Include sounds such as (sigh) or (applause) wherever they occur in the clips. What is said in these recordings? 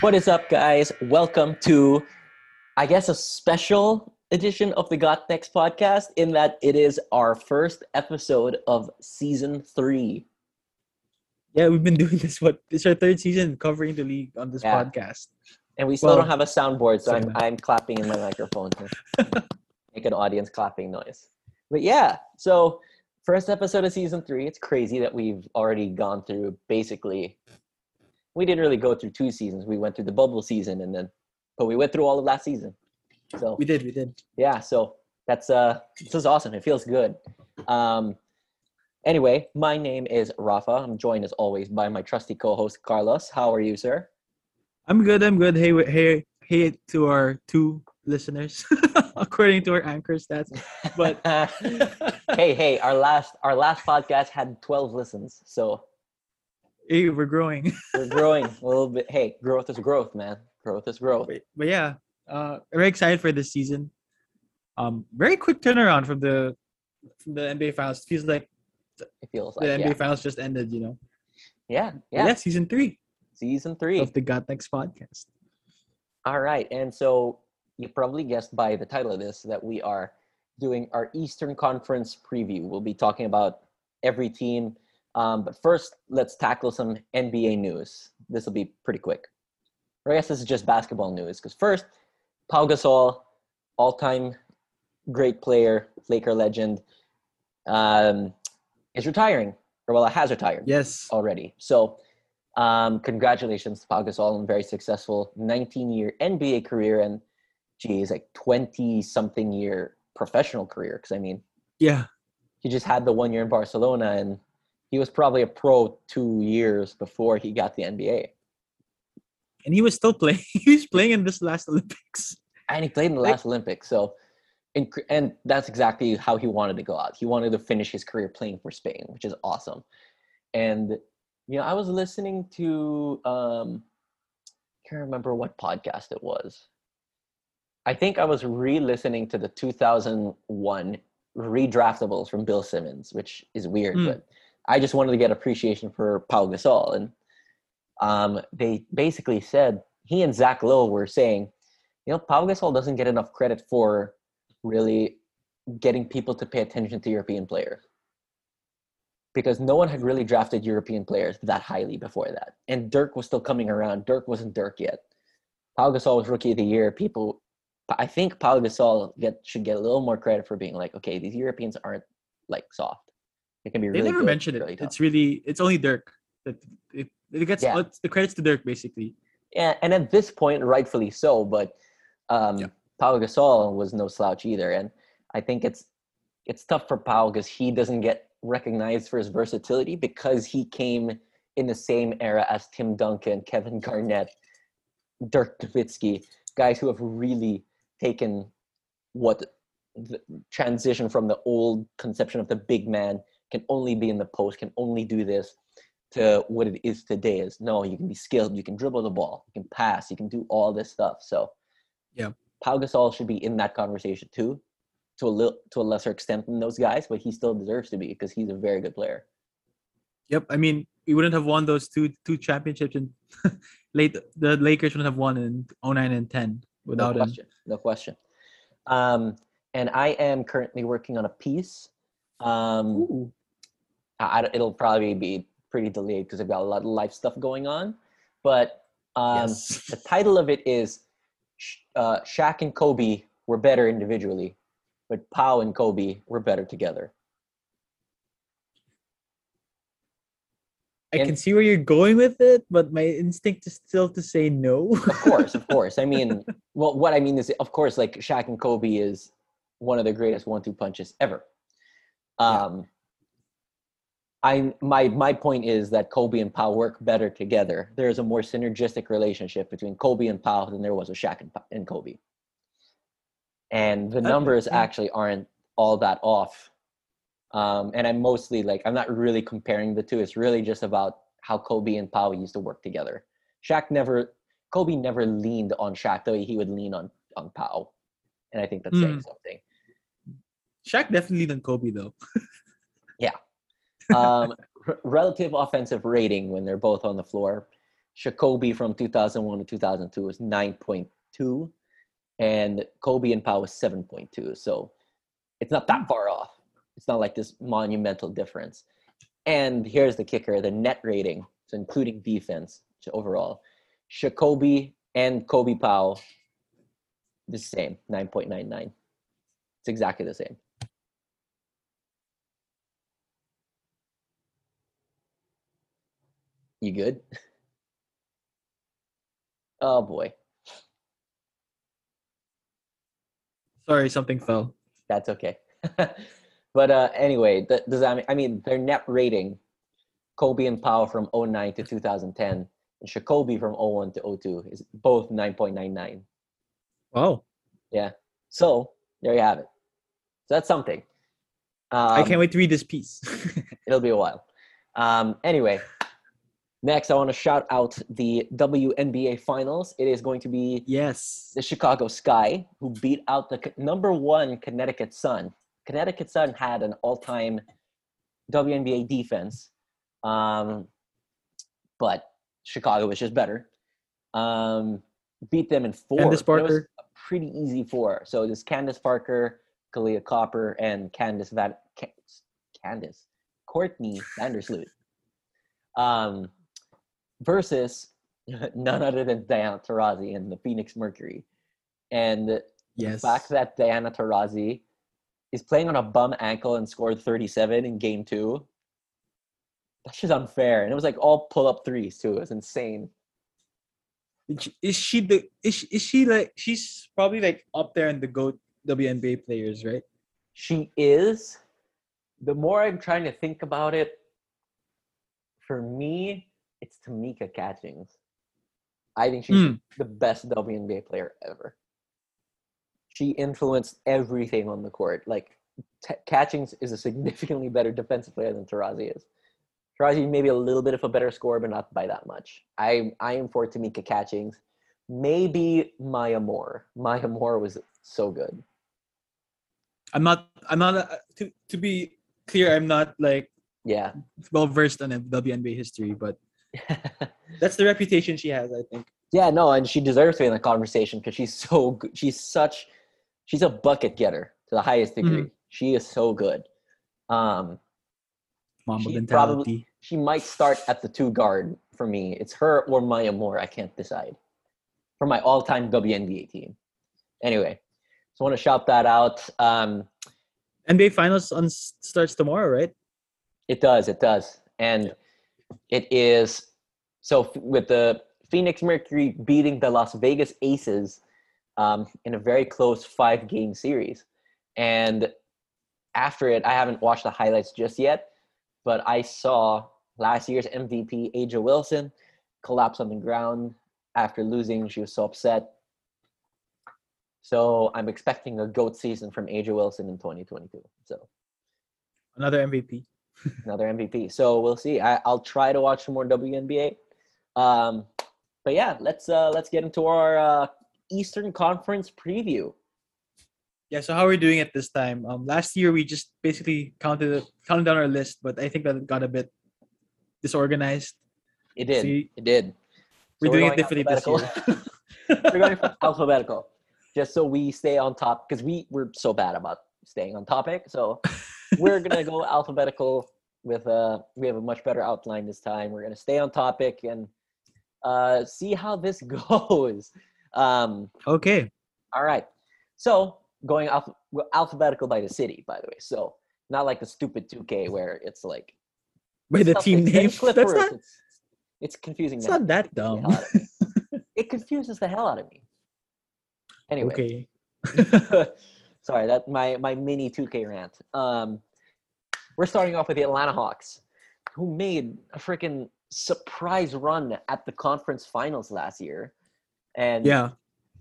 What is up, guys? Welcome to, I guess, a special edition of the Got Next podcast in that it is our first episode of season three. Yeah, we've been (laughs) doing this. What it's our third season covering the league on this Yeah. podcast. And we still Well, don't have a soundboard, so I'm. I'm clapping in my microphone to (laughs) make an audience clapping noise. But yeah, so first episode of season three. It's crazy that we've already gone through basically. We didn't really go through two seasons. We went through the bubble season, and then, but we went through all of last season. So We did, we did. yeah so that's uh this is awesome it feels good um anyway my name is rafa i'm joined as always by my trusty co-host carlos how are you sir I'm good. I'm good. Hey, hey, hey to our two listeners, (laughs) according to our anchor stats. But (laughs) hey hey our last our last podcast had 12 listens so hey, we're growing. (laughs) we're growing a little bit hey growth is growth man growth is growth but, but yeah, uh, very excited for this season. Um, very quick turnaround from the from the NBA finals. Feels like it feels like, the NBA yeah finals just ended. You know. yeah But yeah yeah, season three season three of the Got Next podcast. All right. And so you probably guessed by the title of this that we are doing our Eastern Conference preview. We'll be talking about every team. Um, but first, let's tackle some NBA news. This will be pretty quick. Or I guess this is just basketball news. Because first, Pau Gasol, all time great player, Laker legend, um, is retiring. Or, well, has retired Yes. already. So, um, congratulations to Pau Gasol on a very successful 19 year NBA career and, geez, like 20 something year professional career. Because, I mean, Yeah. he just had the one year in Barcelona and he was probably a pro two years before he got the NBA. And he was still playing. (laughs) he was playing in this last Olympics. And he played in the Like- last Olympics. So, in, and that's exactly how he wanted to go out. He wanted to finish his career playing for Spain, which is awesome. And you know, I was listening to um can't remember what podcast it was. I think I was re-listening to the 2001 redraftables from Bill Simmons, which is weird, Hmm. but I just wanted to get appreciation for Pau Gasol, and um, they basically said he and Zach Lowe were saying, you know, Pau Gasol doesn't get enough credit for really getting people to pay attention to European players because no one had really drafted European players that highly before that. And Dirk was still coming around. Dirk wasn't Dirk yet. Pau Gasol was rookie of the year. People, I think Pau Gasol get, should get a little more credit for being like, okay, these Europeans aren't like soft. They can be They never good, mentioned it. tough. it's really it's only Dirk that it, it gets Yeah. the credits to Dirk basically. Yeah, and at this point, rightfully so. But um, Yeah. Pau Gasol was no slouch either, and I think it's it's tough for Pau because he doesn't get recognized for his versatility because he came in the same era as Tim Duncan, Kevin Garnett, Dirk Nowitzki, guys who have really taken what the transition from the old conception of the big man can only be in the post, can only do this, to what it is today is no, you can be skilled, you can dribble the ball, you can pass, you can do all this stuff. So Yeah. Pau Gasol should be in that conversation too, to a little to a lesser extent than those guys, but he still deserves to be because he's a very good player. Yep. I mean, we wouldn't have won those two two championships and (laughs) late the Lakers wouldn't have won in 09 and 10 without no him. No question. Um, and I am currently working on a piece. Um. I, it'll probably be pretty delayed because I've got a lot of life stuff going on. But um, yes. the title of it is uh, Shaq and Kobe were better individually, but Pau and Kobe were better together. I and- can see where you're going with it, but my instinct is still to say no. Of course, of course. I mean, (laughs) well, what I mean is, of course, like Shaq and Kobe is one of the greatest one-two punches ever. Um, I my my point is that Kobe and Pau work better together. There is a more synergistic relationship between Kobe and Pau than there was with Shaq and, and Kobe. And the numbers yeah. actually aren't all that off. Um, and I'm mostly like I'm not really comparing the two. It's really just about how Kobe and Pau used to work together. Shaq never, Kobe never leaned on Shaq the way he would lean on on Pau, and I think that's saying Mm. something. Shaq definitely than Kobe though. (laughs) um, r- relative offensive rating when they're both on the floor. Shakobi from 2001 to 2002 was 9.2, and Kobe and Pau was 7.2. So it's not that far off. It's not like this monumental difference. And here's the kicker: the net rating, so including defense overall, Shakobi and Kobe Pau, the same, 9.99. It's exactly the same. You good? Oh boy, Sorry, something fell. that's okay. (laughs) but uh, anyway, th- does that mean, I mean their net rating, Kobe and Pau from 09 to 2010, and Shakobi from 01 to 02 is both 9.99. Wow. Yeah. So there you have it. So that's something. Um, I can't wait to read this piece. (laughs) It'll be a while. Um, anyway, next I want to shout out the WNBA Finals. It is going to be yes. the Chicago Sky, who beat out the number one Connecticut Sun. Connecticut Sun had an all-time WNBA defense, um, but Chicago was just better. Um, beat them in four. Candace but it was Parker. a pretty easy four. So there's Candace Parker, Kahleah Copper, and Candace Van Candace Courtney Vandersloot. Um, versus (laughs) none other than Diana Taurasi and the Phoenix Mercury. And the Yes. fact that Diana Taurasi is playing on a bum ankle and scored 37 in game two, that's just unfair. And it was like all pull up threes too. It was insane. Is she the is she, is she like she's probably like up there in the GOAT WNBA players, right? She is. The more I'm trying to think about it, for me, it's Tamika Catchings. I think she's Hmm. the best WNBA player ever. She influenced everything on the court. Like, t- Catchings is a significantly better defensive player than Taurasi is. Taurasi maybe a little bit of a better scorer, but not by that much. I I am for Tamika Catchings. Maybe Maya Moore. Maya Moore was so good. I'm not I'm not uh, to to be clear, I'm not like Yeah. well versed on WNBA history, but (laughs) that's the reputation she has, I think. Yeah, no, and she deserves to be in the conversation because she's so good. She's such, she's a bucket getter to the highest degree. She is so good. Um, Mamba She mentality. probably- she might start at the two guard for me. It's her or Maya Moore. I can't decide. For my all-time WNBA team. Anyway, so I want to shout that out. Um, NBA Finals on starts tomorrow, right? It does. It does. And it is so f- with the Phoenix Mercury beating the Las Vegas Aces um, in a very close five game series. And after it, I haven't watched the highlights just yet, but I saw last year's MVP, A'ja Wilson, collapse on the ground after losing. She was so upset. So I'm expecting a GOAT season from A'ja Wilson in 2022. So Another MVP. (laughs) another MVP. So we'll see. I, I'll try to watch some more WNBA. Um, but yeah, let's uh, let's get into our uh, Eastern Conference preview. Yeah, so how are we doing it this time? Um, last year we just basically counted counted down our list, but I think that got a bit disorganized. It did. See, it did. we're So doing going it differently this year. (laughs) (laughs) we're going alphabetical, just so we stay on top because we we're so bad about staying on topic. So (laughs) we're gonna go alphabetical with uh we have a much better outline this time. We're gonna stay on topic and uh see how this (laughs) goes. Um okay. All right. So going alph- alphabetical by the city, by the way. So not like the stupid 2K where it's like By the team very (laughs) name. That's not It's, it's confusing. it's not that dumb. out of me. (laughs) it confuses the hell out of me. Anyway, Okay. sorry that my my mini 2K rant. Um, we're starting off with the Atlanta Hawks, who made a freaking surprise run at the conference finals last year, and yeah.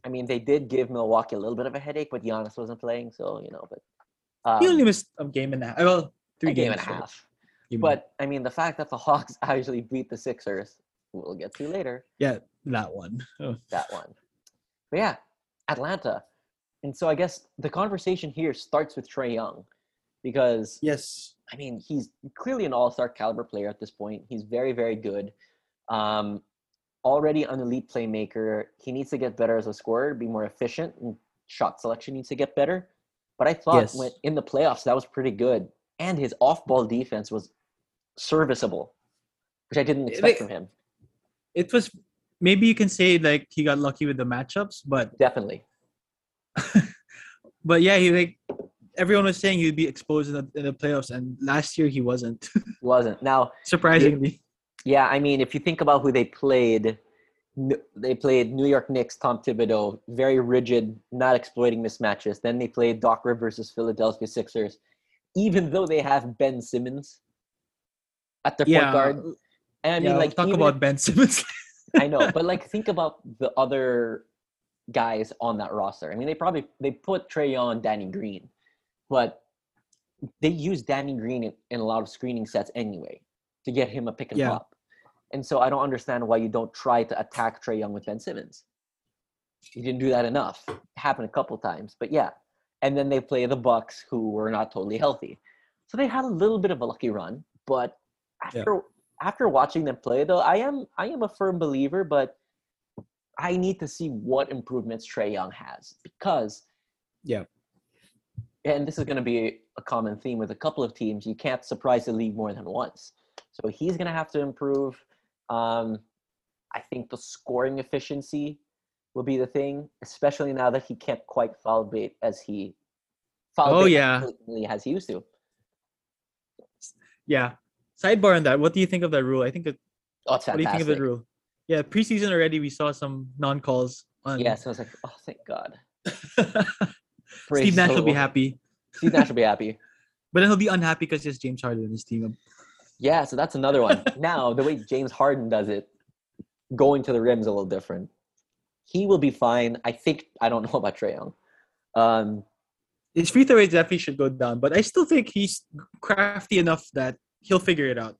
I mean, they did give Milwaukee a little bit of a headache, but Giannis wasn't playing, so you know. But um, He only missed a game and a half. Well, three a game games, and a half. But I mean, the fact that the Hawks (laughs) actually beat the Sixers, we'll get to later. yeah, that one. Oh. That one. But yeah, Atlanta. And so I guess the conversation here starts with Trae Young, because Yes. I mean, he's clearly an all-star caliber player at this point. He's very, very good. Um, already an elite playmaker. He needs to get better as a scorer, be more efficient, and shot selection needs to get better. But I thought Yes. when in the playoffs that was pretty good, and his off-ball defense was serviceable, which I didn't expect Like- from him. It was maybe you can say like he got lucky with the matchups, but Definitely. (laughs) but yeah, he like everyone was saying he'd be exposed in the, in the playoffs, and last year he wasn't. (laughs) Wasn't now. Surprisingly, Yeah, I mean, if you think about who they played, they played New York Knicks, Tom Thibodeau, very rigid, not exploiting mismatches. Then they played Doc Rivers versus Philadelphia Sixers, even though they have Ben Simmons at their yeah. point guard. And I mean, yeah, like, talk even about Ben Simmons. (laughs) I know, (laughs) but like, think about the other guys on that roster. I mean, they probably they put Trae Young Danny Green, but they use Danny Green in, in a lot of screening sets anyway to get him a pick and Yeah. pop. And so I don't understand why you don't try to attack Trae Young with Ben Simmons. You didn't do that enough. It happened a couple times, but yeah. And then they play the Bucks, who were not totally healthy, so they had a little bit of a lucky run. But Yeah. after after watching them play, though, I am I am a firm believer, but I need to see what improvements Trae Young has because Yeah. And this is going to be a common theme with a couple of teams. You can't surprise the league more than once. So he's going to have to improve. Um, I think the scoring efficiency will be the thing, especially now that he can't quite foul bait as he foul Oh, yeah. as he used to. yeah. Sidebar on that. What do you think of that rule? I think that. Oh, it's What do you think of the rule? Yeah, preseason already we saw some non calls on. So I was like, oh, thank God. (laughs) Steve Nash the will be happy, Steve Nash will be happy. (laughs) but then he'll be unhappy because he has James Harden in his team. Yeah, so that's another one. (laughs) now, the way James Harden does it, going to the rim is a little different. He will be fine. I think I don't (laughs) know about Trae Young. Um, His free throw rate definitely should go down, but I still think he's crafty enough that he'll figure it out.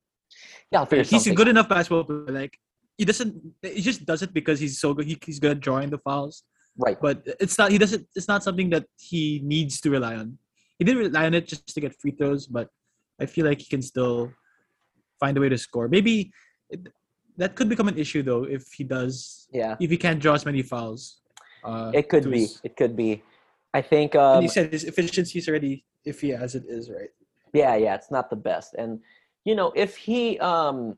yeah, I'll figure He's a good enough basketball player. Like he doesn't. He just does it because he's so good. He, he's good at drawing the fouls. Right. But it's not. He doesn't. It's not something that he needs to rely on. He didn't rely on it just to get free throws, but I feel like he can still find a way to score. Maybe it, that could become an issue though if he does. Yeah, If he can't draw as many fouls. Uh, it could be. his- It could be. I think. and Um, he said his efficiency is already iffy as it is, right? yeah, yeah, it's not the best. And you know, if he um,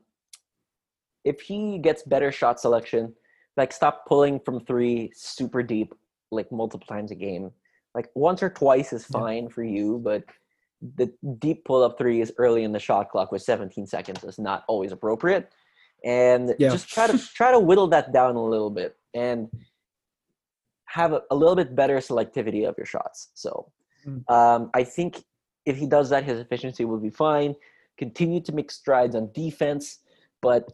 if he gets better shot selection, like stop pulling from three super deep, like multiple times a game. Like once or twice is Yeah. fine for you, but the deep pull up three is early in the shot clock with 17 seconds is not always appropriate. And Yeah. just try to try to whittle that down a little bit and have a, a little bit better selectivity of your shots. So Mm. um, I think if he does that, his efficiency will be fine. Continue to make strides on defense, but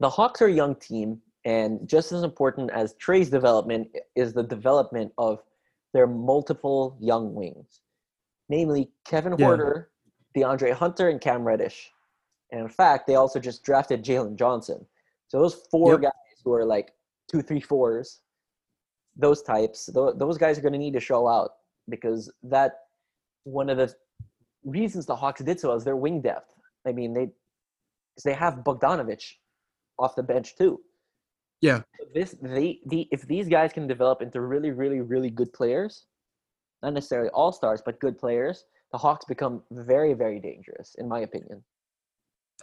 the Hawks are a young team, and just as important as Trae's development is the development of their multiple young wings, namely Kevin Yeah. DeAndre Hunter, and Cam Reddish. And in fact, they also just drafted Jalen Johnson. So those four Yep. guys who are like two, three, fours, those types, tho- those guys are going to need to show out because that one of the reasons the Hawks did so is their wing depth. I mean, they they have Bogdanovich off the bench too. Yeah. This they the if these guys can develop into really really really good players, not necessarily all stars but good players, the Hawks become very very dangerous in my opinion.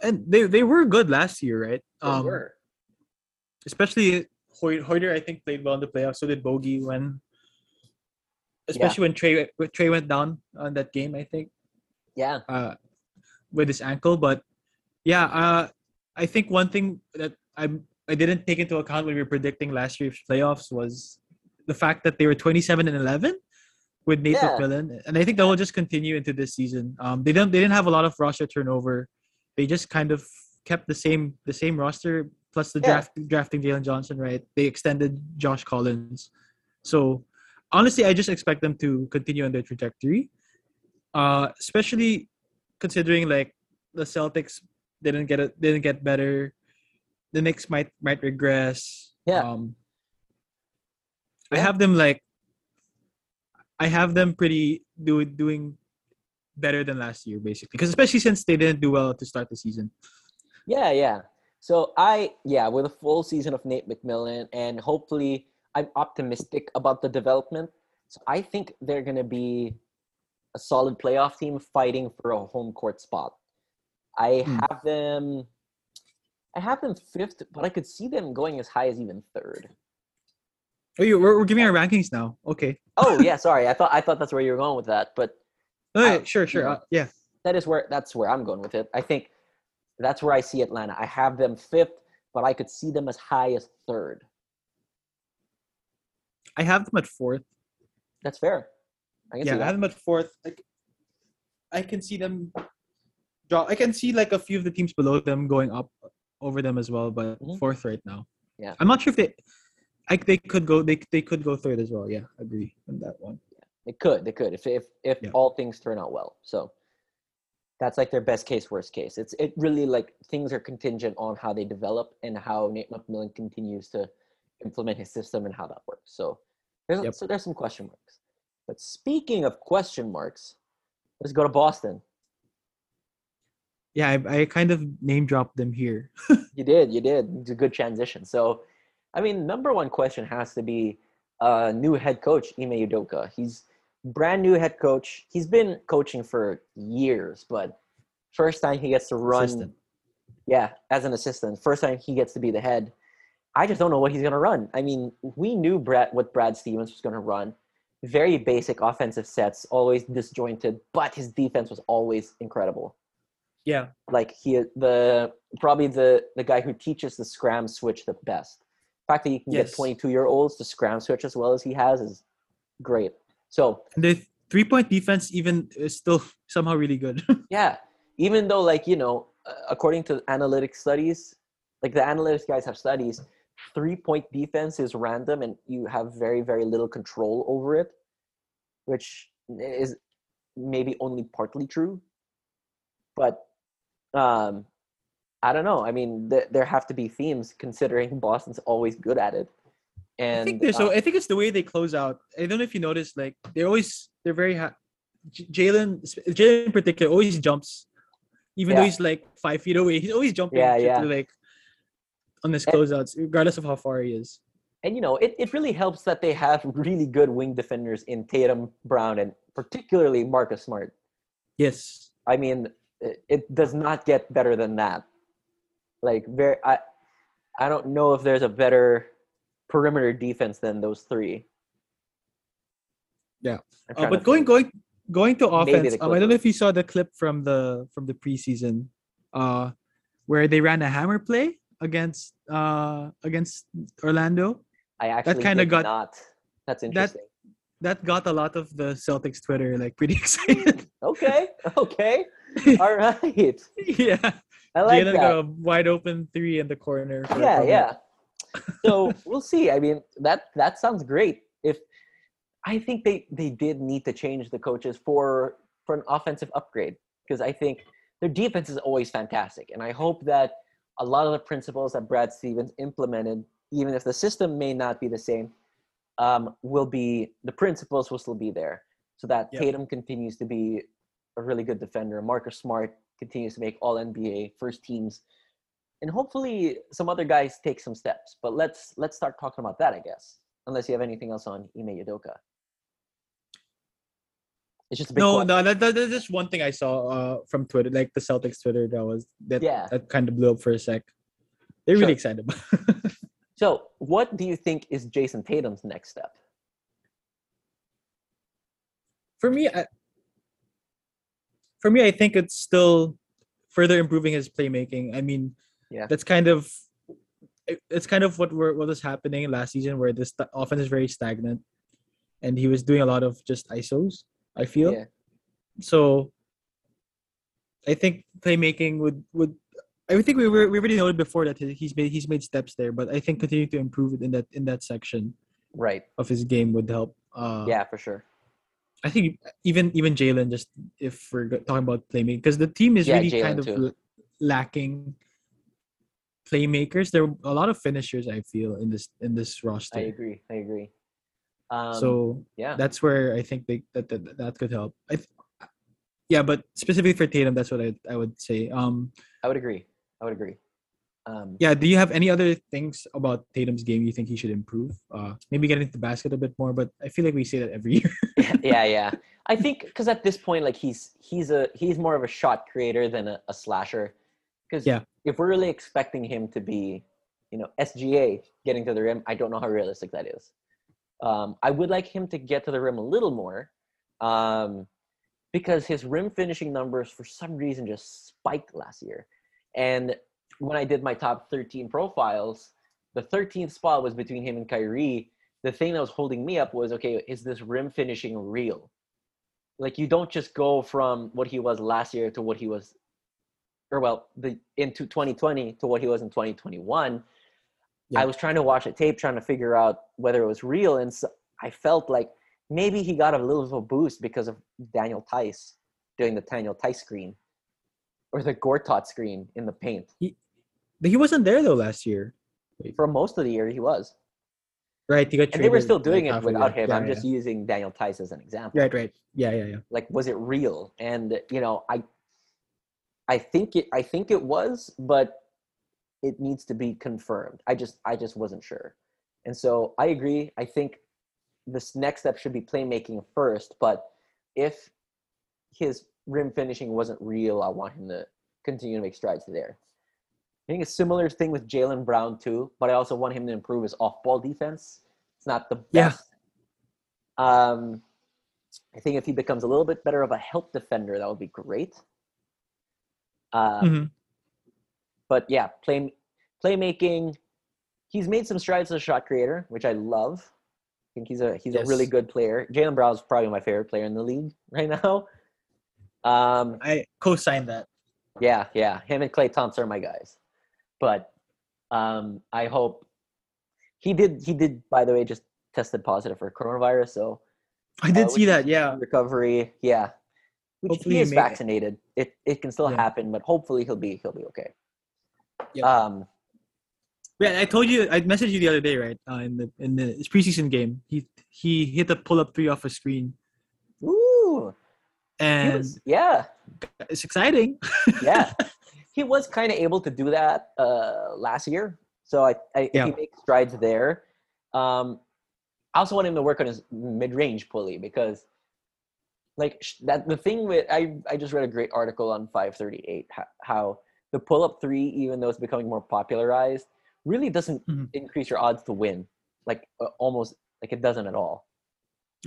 And they they were good last year, right? Um, They were. especially Hoy- Hoyter, I think played well in the playoffs. So did Bogey when, especially when Trae when Trae went down on that game. I think Yeah. uh, with his ankle, but yeah, uh, I think one thing that I I didn't take into account when we were predicting last year's playoffs was the fact that they were twenty seven and eleven with Nate Yeah. McMillan, and I think that will just continue into this season. Um, they don't they didn't have a lot of roster turnover. They just kind of kept the same the same roster plus the Yeah. draft drafting Jalen Johnson. Right, they extended Josh Collins, so honestly, I just expect them to continue on their trajectory. Uh, especially considering like the Celtics didn't get it didn't get better. The Knicks might might regress. Yeah. Um, I have them like I have them pretty do, doing better than last year, basically. Because especially since they didn't do well to start the season. Yeah, yeah. So I yeah, with a full season of Nate McMillan and hopefully I'm optimistic about the development. So I think they're gonna be a solid playoff team fighting for a home court spot. I Hmm. have them I have them fifth, but I could see them going as high as even third. Oh, you, we're, we're giving our rankings now. Okay. Oh yeah, (laughs) sorry. I thought I thought that's where you were going with that, but Oh, yeah, Uh, sure, sure. yeah. Uh, yeah. that is where that's where I'm going with it. I think that's where I see Atlanta. I have them fifth, but I could see them as high as third. I have them at fourth. That's fair. I can yeah, I have them at fourth. Like, I can see them draw. I can see like a few of the teams below them going up over them as well, but Mhm. fourth right now. Yeah. I'm not sure if they, like, they could go. They they could go third as well. Yeah, agree on that one. They could, they could, if if if Yeah. all things turn out well. So that's like their best case, worst case. It's it really like things are contingent on how they develop and how Nate McMillan continues to implement his system and how that works. So there's Yep. so there's some question marks. But speaking of question marks, let's go to Boston. Yeah, I, I kind of name dropped them here. (laughs) You did, you did. It's a good transition. So, I mean, number one question has to be uh, new head coach Ime Udoka. He's brand new head coach. He's been coaching for years, but first time he gets to run, Assistant. yeah, as an assistant. First time he gets to be the head. I just don't know what he's gonna run. I mean, we knew Brad what Brad Stevens was gonna run. Very basic offensive sets, always disjointed, but his defense was always incredible Yeah, like he the probably the the guy who teaches the scram switch the best. The fact that you can Yes. get 22 year olds to scram switch as well as he has is great. So and the three point defense even is still (laughs) somehow really good. (laughs) yeah, even though like you know, uh, according to analytics studies, like the analytics guys have studies, three point defense is random and you have very very little control over it, which is maybe only partly true. But um, I don't know. I mean, th- there have to be themes considering (laughs) Boston's always good at it. And I think they're so. uh, I think it's the way they close out. I don't know if you noticed, like they're always they're very. Ha- Jalen, Jalen in particular, always jumps, even though he's like five feet away. He's always jumping. Yeah, yeah. like on his And- closeouts, regardless of how far he is. and you know, it, it really helps that they have (laughs) really good wing defenders in Tatum, Brown, and particularly Marcus Smart. Yes. I mean, it, it does not get better than that. Like, very, I, I don't know if there's a better perimeter defense than those three. Yeah. Uh, but going going going to offense, um, I don't know if you saw the clip from the from the preseason, uh, where they ran a hammer play against uh against Orlando. I actually that kinda got- not. That's interesting. That got a lot of the Celtics Twitter like pretty (laughs) excited. okay, okay, (laughs) all right. yeah. I like Jalen that. got a wide open three in the corner. yeah yeah so (laughs) we'll see i mean that that sounds great if i think they they did need to change the coaches for for an offensive upgrade because i think their defense is always fantastic and i hope that a lot of the principles that brad stevens implemented even if the system may not be the same um, will be the principles will still be there so that Yep. tatum continues to be a really good defender marcus smart continues to make all nba first teams and hopefully some other guys take some steps. But let's let's start talking about that, I guess. Unless you have anything else on Ime Udoka. It's just a big No, question. no, that, that, that's just one thing I saw uh, from Twitter, like the Celtics Twitter. That was that Yeah. that kind of blew up for a sec. They're really Sure. excited. about (laughs) So, what do you think is Jayson Tatum's next step? for me, I, for me, I think it's still further improving his playmaking. I mean, Yeah. that's kind of it's kind of what were what was happening last season, where this st- offense is very stagnant, and he was doing a lot of just isos. I feel Yeah. so. I think playmaking would would. I think we were we already noted before that he's made he's made steps there, but I think continuing to improve it in that in that section Right. of his game would help. Uh, Yeah, for sure. I think even even Jalen, just if we're talking about playmaking, because the team is Yeah, really Jalen kind of too. lacking playmakers. There are a lot of finishers. I feel in this in this roster. I agree. I agree. Um, so yeah, that's where I think they, that, that that could help. I th- yeah, but specifically for Tatum, that's what I I would say. Um, I would agree. I would agree. Um, Yeah. Do you have any other things about Tatum's game you think he should improve? Uh, maybe get into the basket a bit more, but I feel like we say that every year. (laughs) yeah, yeah. I think because at this point, like he's he's a he's more of a shot creator than a, a slasher. Because Yeah. if we're really expecting him to be, you know, SGA getting to the rim, I don't know how realistic that is. Um, I would like him to get to the rim a little more, um, because his rim finishing numbers for some reason just spiked last year. And when I did my top 13 profiles, the 13th spot was between him and Kyrie. The thing that was holding me up was okay, is this rim finishing real? Like you don't just go from what he was last year to what he was or well, the into 2020 to what he was in 2021. Yeah. I was trying to watch a tape, trying to figure out whether it was real, and so I felt like maybe he got a little bit of a boost because of Daniel Theis doing the Daniel Theis screen or the Gortat screen in the paint. But he wasn't there though last year. For most of the year, he was, Right. He got and they were still doing like, it without him. Yeah, I'm yeah. just using Daniel Theis as an example. Right, right. Yeah, yeah, yeah. like was it real and you know i i think it i think it was but it needs to be confirmed i just i just wasn't sure and so i agree i think this next step should be playmaking first but if his rim finishing wasn't real i want him to continue to make strides there i think a similar thing with jalen brown too but i also want him to improve his off-ball defense it's not the Yeah. best um I think if he becomes a little bit better of a help defender, that would be great. Uh, Mhm. But yeah, play playmaking. He's made some strides as a shot creator, which I love. I think he's a he's a really good player. Jalen Brown is probably my favorite player in the league (laughs) right now. Um, I co-signed that. yeah, yeah, him and Klay Thompson are my guys. But um, I hope he did. He did, by the way, just tested positive for coronavirus. So I did Uh, see that. Yeah. recovery. Yeah, which Hopefully he is make it. vaccinated. It it can still Yeah. happen, but hopefully he'll be he'll be okay. Yeah. Um, Yeah, I told you. I messaged you the other day, right? Uh, in the in the preseason game, he he hit a pull up three off a screen, ooh, and was, yeah, it's exciting. (laughs) yeah. He was kind of able to do that uh, last year, so I, I Yeah. he makes strides there. Um, I also want him to work on his mid range pulley because, like that, the thing with I I just read a great article on 538 how, how the pull up three, even though it's becoming more popularized, really doesn't Mhm. increase your odds to win, like uh, almost like it doesn't at all.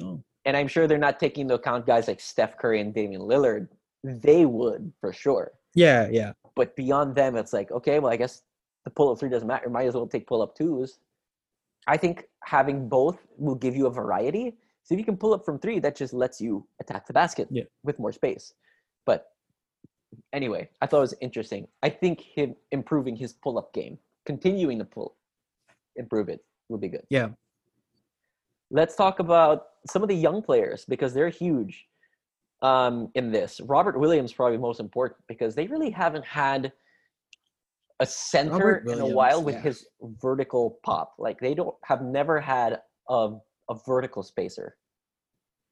Oh. And I'm sure they're not taking into account guys like Steph Curry and Damian Lillard. They would for sure. Yeah, yeah. But beyond them, it's like, okay, well, I guess the pull up three doesn't matter. Might as well take pull up twos. I think having both will give you a variety. So if you can pull up from three, that just lets you attack the basket Yeah. with more space. But anyway, I thought it was interesting. I think him improving his pull up game, continuing to pull, improve it, would be good. Yeah. Let's talk about some of the young players because they're huge um, in this. Robert Williams probably most important because they really haven't had a center Robert in a while with yeah. his vertical pop. Like they don't have never had a a vertical spacer.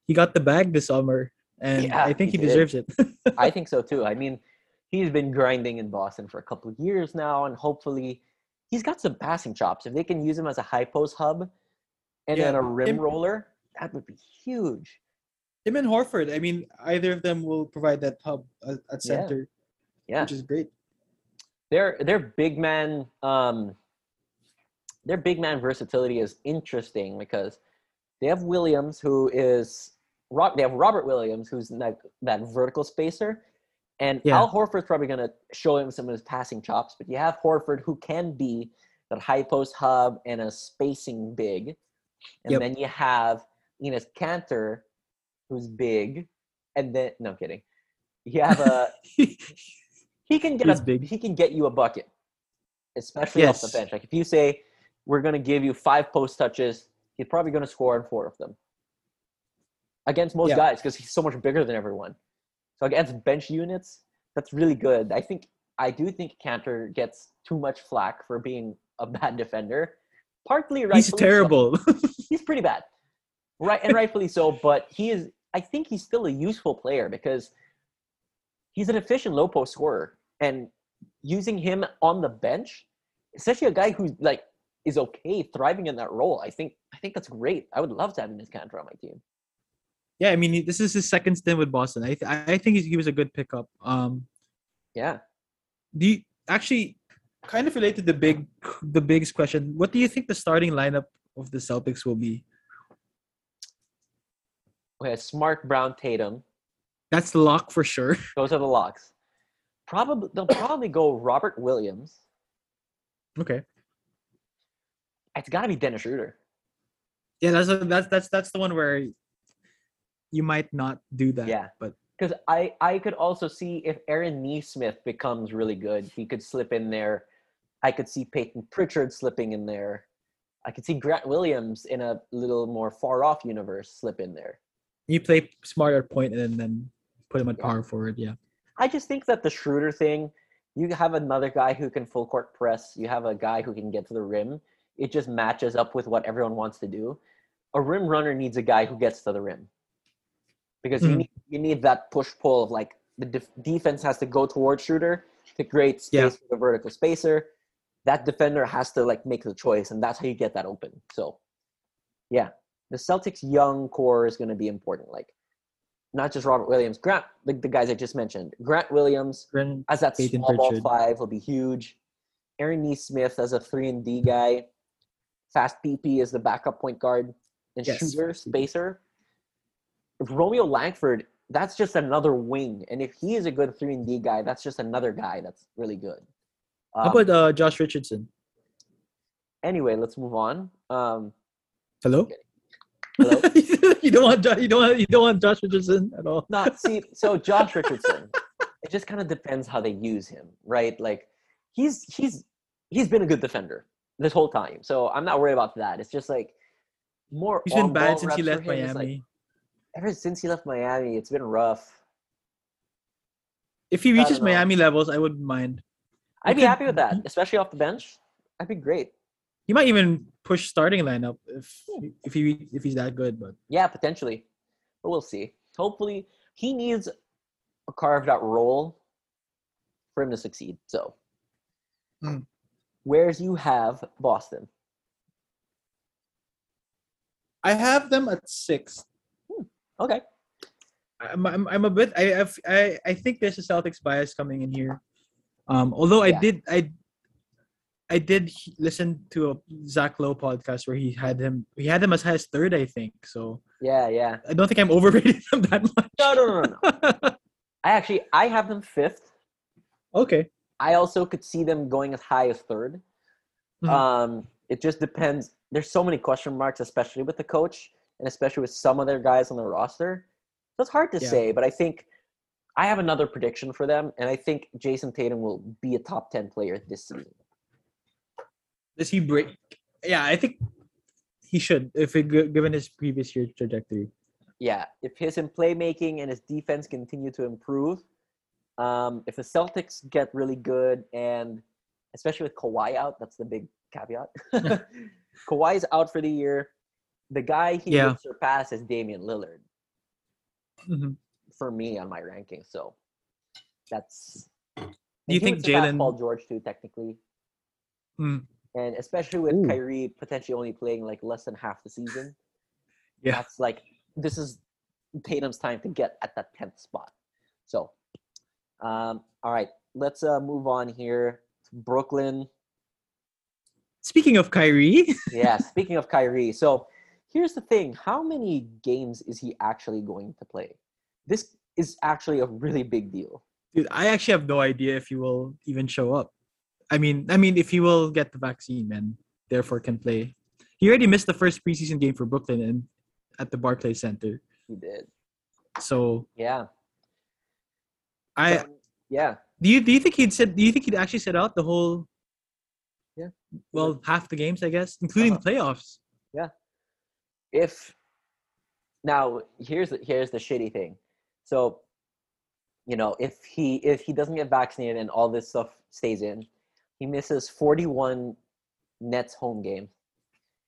He got the bag this summer, and Yeah, I think he he, deserves it. (laughs) I think so too. I mean, he's been grinding in Boston for a couple of years now, and hopefully, he's got some passing chops. If they can use him as a high post hub and then a rim roller, that would be huge. Him and Horford. I mean, either of them will provide that hub at, at Yeah. center, Yeah, which is great. their their big man um their big man versatility is interesting because they have Williams who is they have Robert Williams who's that, that vertical spacer and Yeah. Al Horford's probably going to show him some of his passing chops but you have Horford who can be that high post hub and a spacing big and Yep. then you have Enes Kanter who's big and then no kidding you have a (laughs) he can get He's a, big. he can get you a bucket, especially off the bench. Like if you say we're going to give you five post touches, he's probably going to score on four of them against most Yeah. guys because he's so much bigger than everyone. So against bench units, that's really good. I think I do think Kanter gets too much flack for being a bad defender. Partly right. He's terrible. (laughs) He's pretty bad, right? And rightfully so. But he is. I think he's still a useful player because he's an efficient low post scorer, and using him on the bench especially a guy who's like is okay thriving in that role. I think I think that's great. I would love to have Enes Kanter on my team. Yeah, I mean, this is his second stint with Boston. I th- I think he was a good pickup. Um, yeah. Do you actually kind of related to the big the biggest question? What do you think the starting lineup of the Celtics will be? Okay, Smart, Brown, Tatum. That's the lock for sure. (laughs) Those are the locks. Probably they'll probably go Robert Williams. Okay. It's got to be Dennis Schroeder. Yeah, that's a, that's that's that's the one where you might not do that. Yeah. but because I I could also see if Aaron Nesmith becomes really good, he could slip in there. I could see Payton Pritchard slipping in there. I could see Grant Williams in a little more far off universe slip in there. You play smart at point and then, put him at Yeah. power forward. Yeah. I just think that the Schroeder thing, you have another guy who can full court press. You have a guy who can get to the rim. It just matches up with what everyone wants to do. A rim runner needs a guy who gets to the rim because you Mhm. need you need that push pull of like the def- defense has to go towards Schroeder to create space Yeah. for the vertical spacer. That defender has to like make the choice, and that's how you get that open. So, yeah, the Celtics' young core is going to be important. Like, not just Robert Williams, Grant, the, the guys I just mentioned. Grant Williams Gren- as that Peyton small ball five will be huge. Aaron Nesmith as a three and D guy. Fast PP as the backup point guard and Yes, shooter spacer. If Romeo Langford, that's just another wing, and if he is a good three and D guy, that's just another guy that's really good. How Um, about uh, Josh Richardson? anyway, let's move on. Um, Hello. (laughs) you don't want you don't want, you don't want Josh Richardson at all. Not see. So Josh (laughs) Richardson, it just kind of depends how they use him, right? Like he's he's he's been a good defender this whole time, so I'm not worried about that. It's just like more. He's been bad since he left is, like, Miami. ever since he left Miami, it's been rough. if he reaches. Miami levels, I wouldn't mind. I'd be happy with that, mm-hmm. especially off the bench. That'd be great. He might even push starting lineup if if he if he's that good. But Yeah, potentially, but we'll see. Hopefully, he needs a carved out role for him to succeed. So, Mm. where's you have Boston? I have them at six. Okay. I'm, I'm, I'm a bit I, I've- I I think there's a Celtics bias coming in here. Um, although I Yeah. did I I did listen to a Zach Lowe podcast where he had him he had him as high as third I think. So Yeah, yeah. I don't think I'm overrating (laughs) him that much. No, no, no, no. (laughs) I actually I have them fifth. okay. I also could see them going as high as 3rd Mhm. Um, it just depends. There's so many question marks, especially with the coach, and especially with some of their guys on the roster. So it's hard to Yeah. say, but I think I have another prediction for them, and I think Jayson Tatum will be a top ten player this season. Does he break? Yeah, I think he should if it, given his previous year trajectory. Yeah, if his in playmaking and his defense continue to improve, um, if the Celtics get really good, and especially with Kawhi out, that's the big caveat. (laughs) Kawhi's out for the year. The guy he Yeah. would surpass is Damian Lillard Mhm. for me on my ranking. So that's. Do you think Jalen- Paul George too, technically, Mm. And especially with Ooh. Kyrie potentially only playing like less than half the season. (laughs) Yeah. that's like this is Tatum's time to get at that tenth spot. So, um, all right, let's uh, move on here. Brooklyn. Speaking of Kyrie, (laughs) Yeah, speaking of Kyrie, so here's the thing: how many games is he actually going to play? This is actually a really big deal. dude, I actually have no idea if he will even show up. I mean, I mean, if he will get the vaccine and therefore can play. He already missed the first preseason game for Brooklyn and at the Barclays Center. He did. So Yeah. I So, yeah. do you do you think he'd sit? Do you think he'd actually sit out the whole? Yeah. Well, half the games, I guess, including Uh-huh. the playoffs. Yeah. If now here's the, here's the shitty thing so you know if he if he doesn't get vaccinated and all this stuff stays in he misses 41 nets home games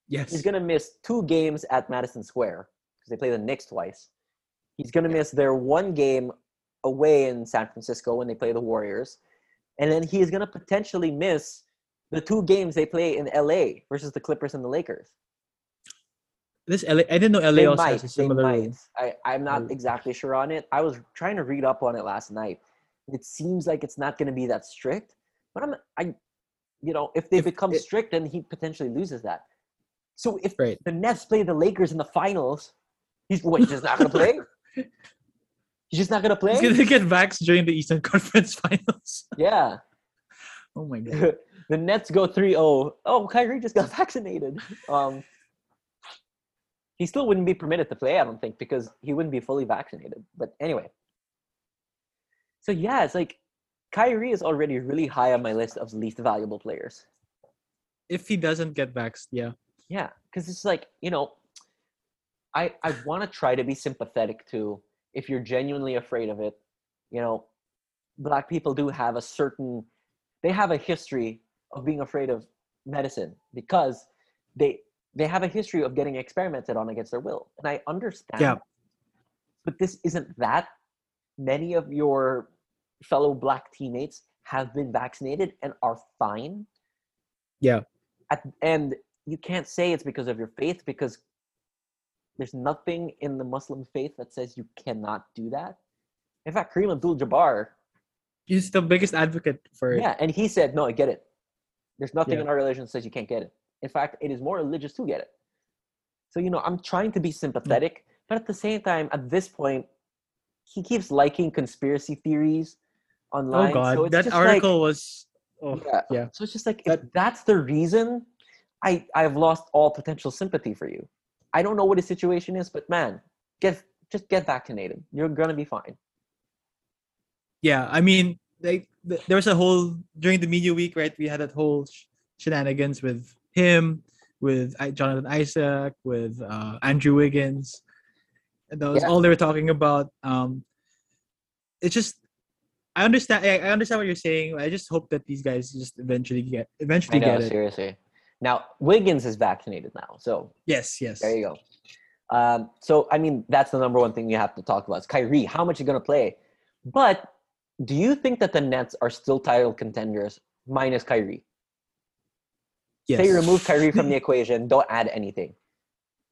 Yes. he's going to miss two games at madison square because they play the Knicks twice he's going to miss their one game away in san francisco when they play the warriors and then he is going to potentially miss the two games they play in LA versus the Clippers and the Lakers. This LA, I didn't know LA They also might. has a similar. They might. I, I'm not exactly sure on it. I was trying to read up on it last night. It seems like it's not going to be that strict, but I'm I, you know, if they If become it- strict, then he potentially loses that. So if Right. the Nets play the Lakers in the finals, he's what? He's just not going to play. (laughs) He's just not going to play. He's gonna get vaxxed during the Eastern Conference (laughs) Finals. Yeah. Oh my (laughs) god. the Nets go 3-0. Oh, Kyrie just got vaccinated. Um, he still wouldn't be permitted to play, I don't think, because he wouldn't be fully vaccinated. But anyway. So yeah, it's like Kyrie is already really high on my list of least valuable players. If he doesn't get vaxxed, yeah. Yeah, because it's like you know, I I want to try to be sympathetic to if you're genuinely afraid of it. You know, black people do have a certain, they have a history of being afraid of medicine because they they have a history of getting experimented on against their will, and I understand. Yeah. But this isn't that. Many of your fellow black teammates have been vaccinated and are fine. Yeah. At, and you can't say it's because of your faith because there's nothing in the Muslim faith that says you cannot do that. In fact, Kareem Abdul-Jabbar, He's the biggest advocate for it. yeah, and he said, "No, I get it. There's nothing Yeah. in our religion that says you can't get it. In fact, it is more religious to get it." So you know, I'm trying to be sympathetic, but at the same time, at this point, he keeps liking conspiracy theories online. Oh god, so that just like- article was. Oh, yeah. yeah. So it's just like That- if that's the reason, I I've lost all potential sympathy for you. I don't know what his situation is, but man, get just get vaccinated. You're gonna be fine. yeah. I mean, like th- there was a whole during the media week, right? We had that whole sh- shenanigans with him, with I- Jonathan Isaac, with uh, Andrew Wiggins. And that was Yeah. all they were talking about. Um, it's just. I understand. I understand what you're saying. I just hope that these guys just eventually get eventually know, get it. seriously. Now Wiggins is vaccinated now, so Yes, yes. there you go. Um, so I mean, that's the number one thing you have to talk about is Kyrie. How much you gonna play? But do you think that the Nets are still title contenders minus Kyrie? Yes. Say you remove Kyrie from the (laughs) equation, don't add anything.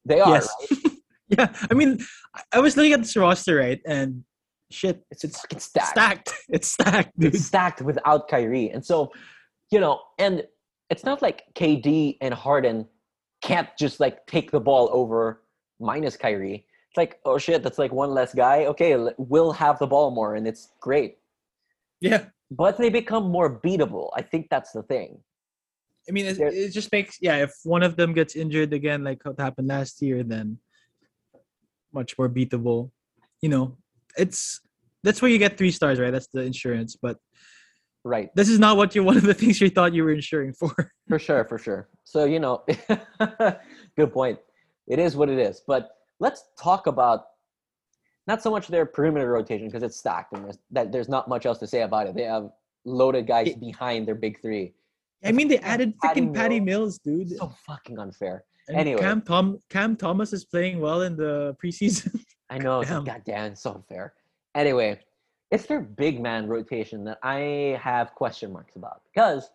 They are. Yes. right? (laughs) yeah, I mean, I- I was looking at this roster, right, and shit, It's, it's stacked. stacked. It's stacked, dude. It's stacked without Kyrie. And so, you know, and it's not like KD and Harden can't just like take the ball over minus Kyrie. It's like, oh shit, that's like one less guy. Okay, we'll have the ball more and it's great. Yeah, But they become more beatable. I think that's the thing. I mean, it, it just makes yeah. If one of them gets injured again, like what happened last year, then much more beatable. You know, it's that's where you get three stars, right? That's the insurance. But Right. this is not what you (laughs) one of the things you thought you were insuring for. For sure, for sure. So, you know, (laughs) good point. It is what it is. But let's talk about not so much their perimeter rotation because it's stacked and there's, that there's not much else to say about it. They have loaded guys It- behind their big three. I mean, they added freaking Patty Mills. Mills, dude. So fucking unfair. And anyway. Cam Tom Cam Thomas is playing well in the preseason. I know. It's (laughs) Damn. like, God damn, so unfair. Anyway, it's their big man rotation that I have question marks about because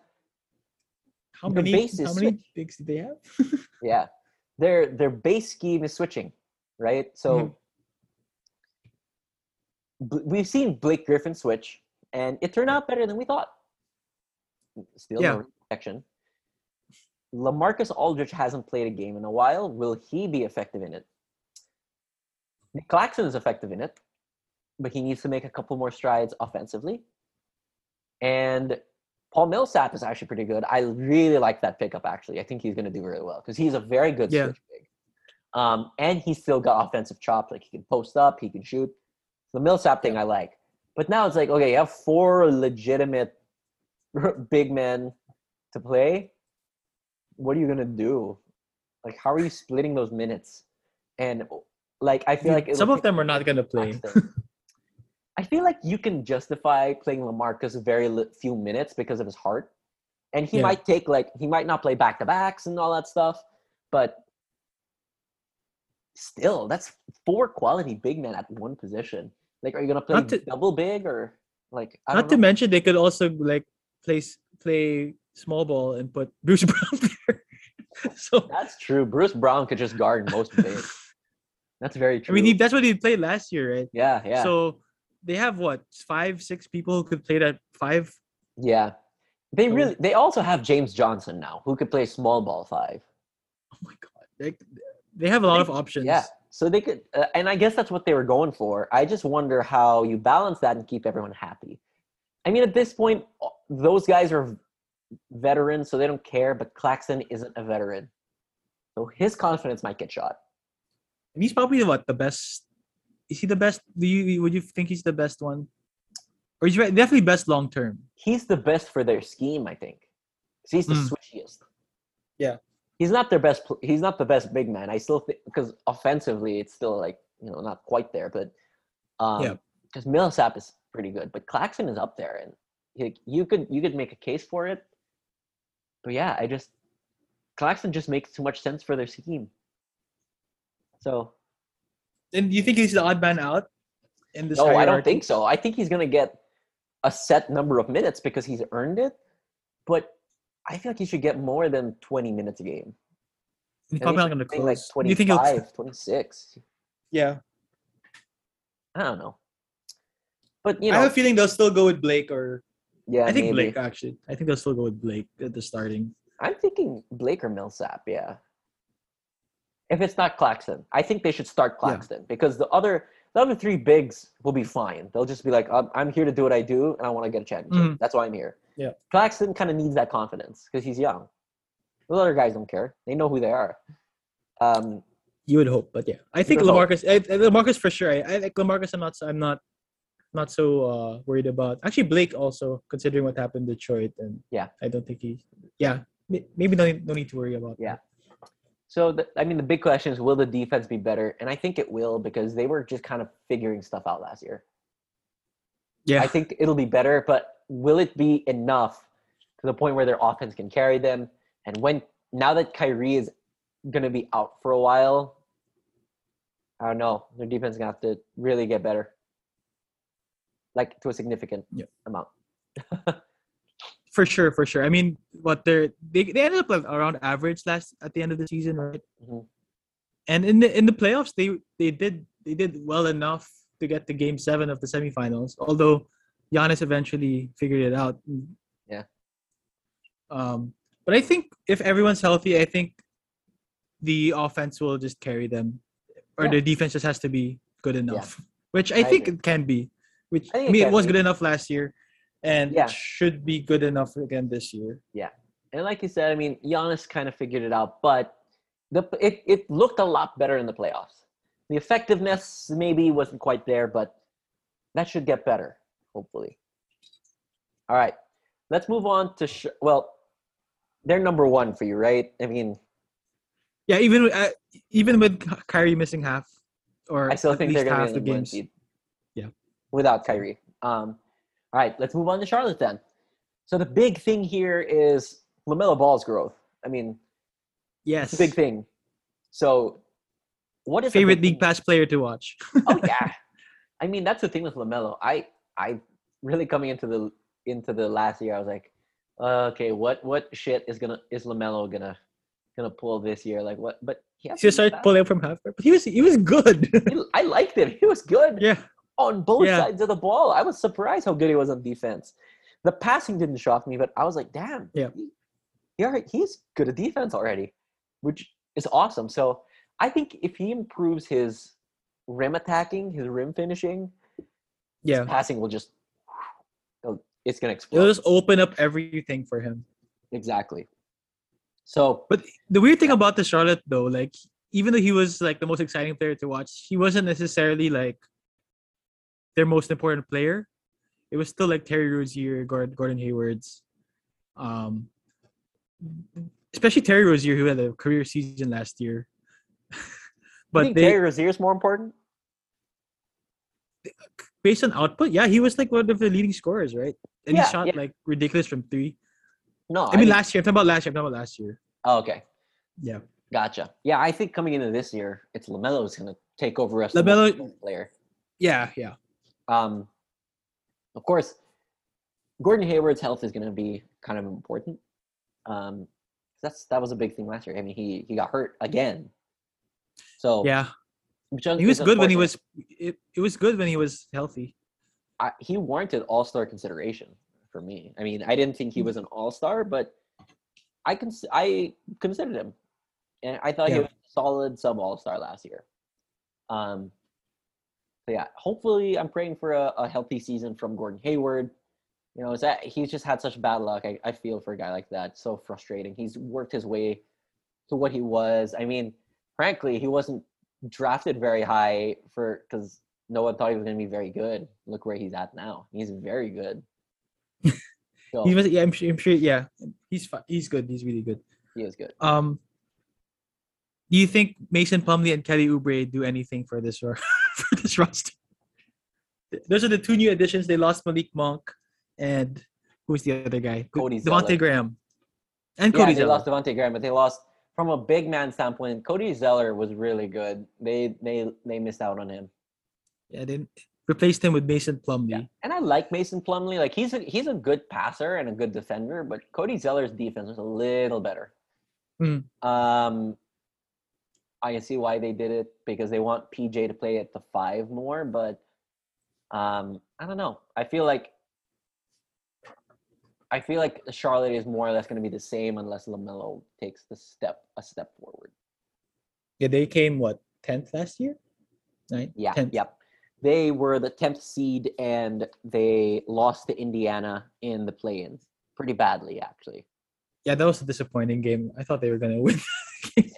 how many base how many bigs do they have? (laughs) yeah, their their base scheme is switching, right? So Mhm. b- we've seen Blake Griffin switch, and it turned out better than we thought. Still Yeah. no protection. Lamarcus Aldridge hasn't played a game in a while. Will he be effective in it? Nic Claxton is effective in it, but he needs to make a couple more strides offensively. And Paul Millsap is actually pretty good. I really like that pickup. Actually, I think he's going to do really well because he's a very good Yeah. switch big. Um, and he's still got offensive chops. Like he can post up, he can shoot. The Millsap thing I like. But now it's like, okay, you have four legitimate (laughs) big men to play. What are you gonna do? Like, how are you splitting those minutes? And like, I feel like some of them are not gonna play. I feel like you can justify playing Lamarcus a very few minutes because of his heart, and he Yeah. might take like he might not play back to backs and all that stuff, but still, that's four quality big men at one position. Like, are you gonna play to- double big or like? I Not don't to know. mention they could also like play play small ball and put Bruce (laughs) Brown there. (laughs) so That's true. Bruce Brown could just guard most of it. (laughs) That's very true. I mean, he, that's what he played last year, right? yeah, yeah, So they have what five, six people who could play that five. yeah. They really. They also have James Johnson now, who could play small ball five. Oh my god, they, they have a lot They- of options. Yeah. So they could, uh, and I guess that's what they were going for. I just wonder how you balance that and keep everyone happy. I mean, at this point, those guys are veterans, so they don't care. But Claxton isn't a veteran, so his confidence might get shot. And he's probably what the best. Is he the best? Do you would you think he's the best one? Or he's re- definitely best long term. He's the best for their scheme, I think. 'Cause he's the Mm. switchiest. Yeah. He's not their best. He's not the best big man. I still think because offensively, it's still like you know not quite there, but um, Yeah. Because Millsap is pretty good, but Claxton is up there, and he, you could you could make a case for it. But yeah, I just Claxton just makes too much sense for their scheme. So And do you think he's the odd man out in this? no, I don't think so. I think he's gonna get a set number of minutes because he's earned it. But I feel like he should get more than 20 minutes a game. He's probably not going to close. like Do you think he'll? 26. Yeah, I don't know. But you know. I have a feeling they'll still go with Blake or yeah, I think maybe. Blake actually. I think they'll still go with Blake at the starting. I'm thinking Blake or Millsap, yeah. If it's not Claxton, I think they should start Yeah. Claxton because the other the other three bigs will be fine. They'll just be like, I'm, I'm here to do what I do, and I want to get a championship. Mhm. That's why I'm here. Yeah. Claxton kind of needs that confidence because he's young. Those other guys don't care; they know who they are. Um, You would hope, but yeah, I think. Lamarcus. I- Lamarcus for sure. I, I like Lamarcus. I'm not. I'm not. Not so uh, worried about. Actually, Blake also considering what happened in Detroit, and Yeah. I don't think he. Yeah, maybe no, no need to worry about. Yeah. that. So the, I mean, the big question is, will the defense be better? And I think it will because they were just kind of figuring stuff out last year. yeah. I think it'll be better, but will it be enough to the point where their offense can carry them? And when now that Kyrie is going to be out for a while, I don't know. Their defense is going to have to really get better, like to a significant Yeah. amount. (laughs) for sure, for sure. I mean, what they're they, they ended up like around average last at the end of the season, right? Mhm. And in the in the playoffs, they they did they did well enough to get to Game Seven of the semifinals. Although Giannis eventually figured it out. Yeah. Um, but I think if everyone's healthy, I think the offense will just carry them, or Yeah. the defense just has to be good enough, which I, I think agree. it can be. Which I I, it mean, it was be. good enough last year, and Yeah. should be good enough again this year. Yeah, and like you said, I mean, Giannis kind of figured it out, but the it, it looked a lot better in the playoffs. The effectiveness maybe wasn't quite there, but that should get better, hopefully. All right, let's move on to sh- well, they're number one for you, right? I mean, Yeah, even uh, even with Kyrie missing half, or I still think they're going to the be the one games. seed. Yeah. without Kyrie. Um, all right, let's move on to Charlotte then. So the big thing here is Lamelo Ball's growth. I mean, Yes, it's a big thing. So, what is favorite big league pass player to watch. (laughs) oh (laughs) yeah. I mean, that's the thing with Lamelo. I I really coming into the into the last year, I was like, uh, okay, what what shit is gonna is Lamelo gonna gonna pull this year? Like what? But he He just to be started pulling from half, but he was he was good. He- I liked him. He was good (laughs) yeah, on both Yeah. sides of the ball. I was surprised how good he was on defense. The passing didn't shock me, but I was like, damn, Yeah. he, he he's good at defense already, which is awesome. So I think if he improves his rim attacking, his rim finishing, yeah. passing will just it's gonna explode. It'll just open up everything for him. exactly. So But the weird thing about the Charlotte though, like even though he was like the most exciting player to watch, he wasn't necessarily like their most important player. It was still like Terry Rozier, Gordon, Gordon Hayward's, um, especially Terry Rozier, who had a career season last year. I (laughs) but think they, Terry Rozier is more important. based on output, yeah, he was like one of the leading scorers, right? And Yeah, he shot yeah. like ridiculous from three. No, I mean, last year. I'm talking about last year. I'm talking about last year. Oh, okay, Yeah. gotcha. Yeah, I think coming into this year, it's Lamelo is gonna take over us. LaMelo- player. Yeah, yeah. Um, of course, Gordon Hayward's health is going to be kind of important. Um, that's that was a big thing last year. I mean, he he got hurt again. So Yeah, he was good when he was. It, it was good when he was healthy. I, he warranted All Star consideration for me. I mean, I didn't think Hmm. he was an All Star, but I cons- I considered him, and I thought he was a solid sub All Star last year. Um, so yeah, hopefully, I'm praying for a, a healthy season from Gordon Hayward. You know, is that he's just had such bad luck. I, I feel for a guy like that. So frustrating. He's worked his way to what he was. I mean, frankly, he wasn't drafted very high for because no one thought he was going to be very good. Look where he's at now. He's very good. so (laughs) He was. Yeah, I'm sure. I'm sure. Yeah, he's he's good. He's really good. he is good. Um, do you think Mason Plumlee and Kelly Oubre do anything for this ro- (laughs) (laughs) for this roster? Those are the two new additions. They lost Malik Monk and who's the other guy? Cody Devonte'. Graham. And Yeah, Cody they Zeller. lost Devonte' Graham, but they lost from a big man standpoint. Cody Zeller was really good. They they they missed out on him. Yeah, they replaced him with Mason Plumlee. Yeah. And I like Mason Plumlee. Like he's a he's a good passer and a good defender, but Cody Zeller's defense was a little better. Mm. Um I can see why they did it because they want PJ to play at the five more, but um I don't know. I feel like I feel like Charlotte is more or less going to be the same unless Lamelo takes the step a step forward. Yeah, they came what tenth last year, right? Yeah, 10th. yep. They were the tenth seed and they lost to Indiana in the play-ins pretty badly, actually. Yeah, that was a disappointing game. I thought they were gonna (laughs) win. A-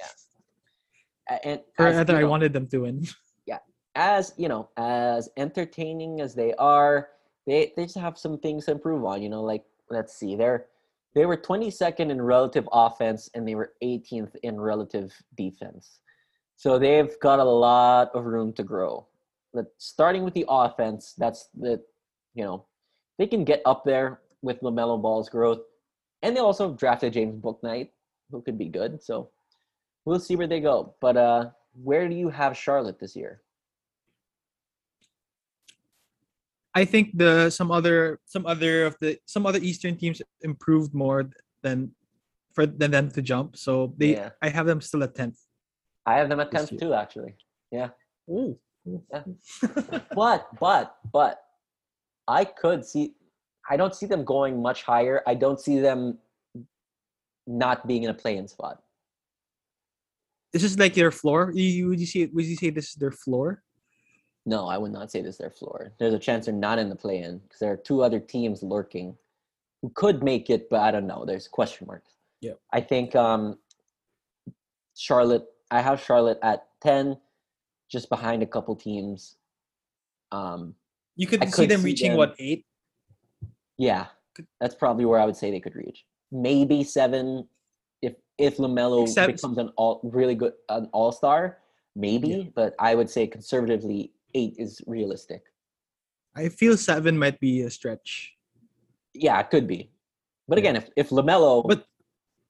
And or as, you I know, wanted them to win. (laughs) Yeah, as you know, as entertaining as they are, they they just have some things to improve on. You know, like let's see, they're they were 22nd in relative offense and they were 18th in relative defense. So they've got a lot of room to grow. But starting with the offense, that's the you know they can get up there with Lamelo Ball's growth, and they also drafted James Bouknight, who could be good. So we'll see where they go. But uh, where do you have Charlotte this year? I think the some other some other of the some other Eastern teams improved more than for than them to jump. So they Yeah. I have them still at tenth. I have them at tenth too, actually. Oh, Yeah. (laughs) But but but I could see. I don't see them going much higher. I don't see them not being in a play-in spot. This is like their floor. You, would you say would you say this is their floor? No, I would not say this is their floor. There's a chance they're not in the play-in because there are two other teams lurking who could make it, but I don't know. There's question marks. Yep. I think um, Charlotte. I have Charlotte at ten, just behind a couple teams. Um, You could I see them see reaching them- what eight? Yeah, that's probably where I would say they could reach. Maybe seven if if Lamelo Except- becomes an all really good an all star. Maybe, Yeah. but I would say conservatively eight is realistic. I feel seven might be a stretch. Yeah, it could be. But Yeah. again, if if Lamelo But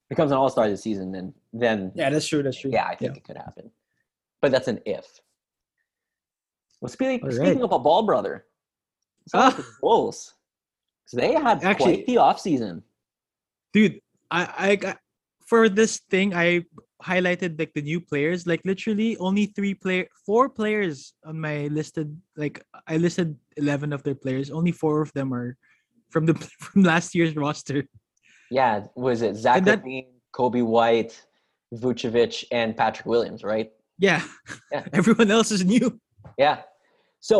becomes an all star this season, then then yeah, that's true. That's true. yeah, I think it could happen. But that's an if. Well, speaking All speaking of a ball brother, Ah. the Bulls. So they had Actually- quite the off season. dude i i for this thing i highlighted like the new players like literally only three player four players on my listed like i listed 11 of their players only four of them are from the (laughs) from last year's roster Yeah, was it Zach that- LaVine, Coby White, Vucevic, and Patrick Williams, right? yeah, Yeah. (laughs) everyone else is new Yeah. So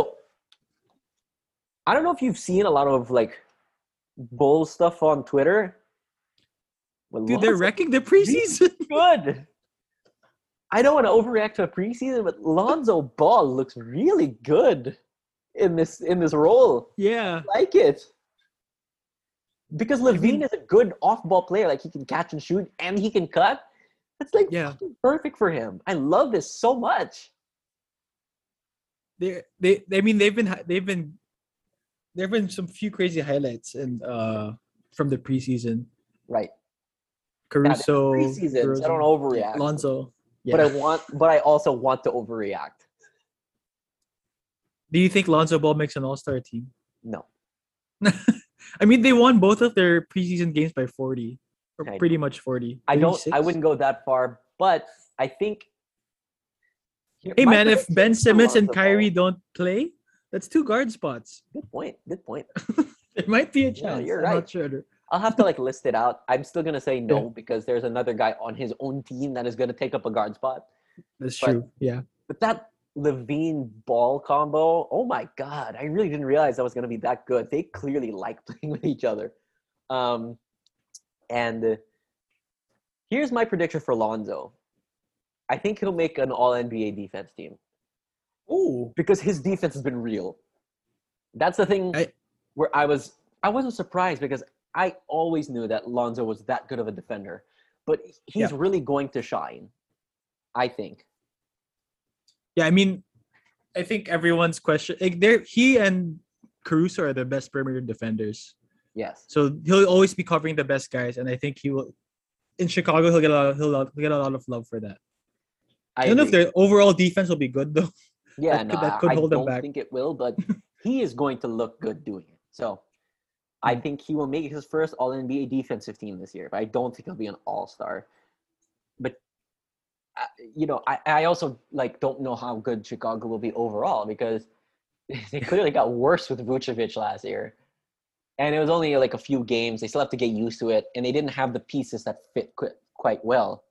I don't know if you've seen a lot of like bull stuff on Twitter. But dude they're wrecking the preseason (laughs) good. I don't want to overreact to a preseason, but Lonzo Ball looks really good in this in this role. yeah I like it. Because LaVine mean- is a good off-ball player. Like he can catch and shoot, and he can cut. That's like Yeah. perfect for him. I love this so much. they they i mean they've been they've been there have been some few crazy highlights and uh from the preseason Right. Yeah, this is caruso I don't overreact. lonzo yeah. But I want, but I also want to overreact. Do you think Lonzo Ball makes an All Star team? No. (laughs) I mean, they won both of their preseason games by 40 or I pretty much 40. I don't. I wouldn't go that far, but I think. Hey man, if Ben Simmons and Kyrie Ball- don't play, that's two guard spots. Good point. Good point. (laughs) There might be a Yeah, you're I'm right. not sure. I'll have to like list it out. I'm still gonna say no Yeah. because there's another guy on his own team that is gonna take up a guard spot. That's But- true. Yeah. But that LaVine ball combo, oh my god, I really didn't realize that was gonna be that good. They clearly like (laughs) playing with each other. Um, and here's my prediction for Lonzo. I think he'll make an All NBA defense team Oh. because his defense has been real. That's the thing I- where I was I wasn't surprised because I always knew that Lonzo was that good of a defender, but he's Yeah. really going to shine. I think. Yeah, I mean, I think everyone's question like they're he and Caruso are the best perimeter defenders. Yes. So he'll always be covering the best guys, and I think he will. In Chicago, he'll get a lot, he'll, he'll get a lot of love for that. I, don't know if their overall defense will be good though. Yeah, (laughs) that no, could- that I- could I hold them don't back. think it will, but he is going to look good doing it. So I think he will make his first All NBA defensive team this year. But I don't think he'll be an All Star. But uh, you know, I, I also like don't know how good Chicago will be overall because (laughs) they clearly got worse with Vucevic last year, and it was only like a few games. They still have to get used to it, and they didn't have the pieces that fit qu- quite well.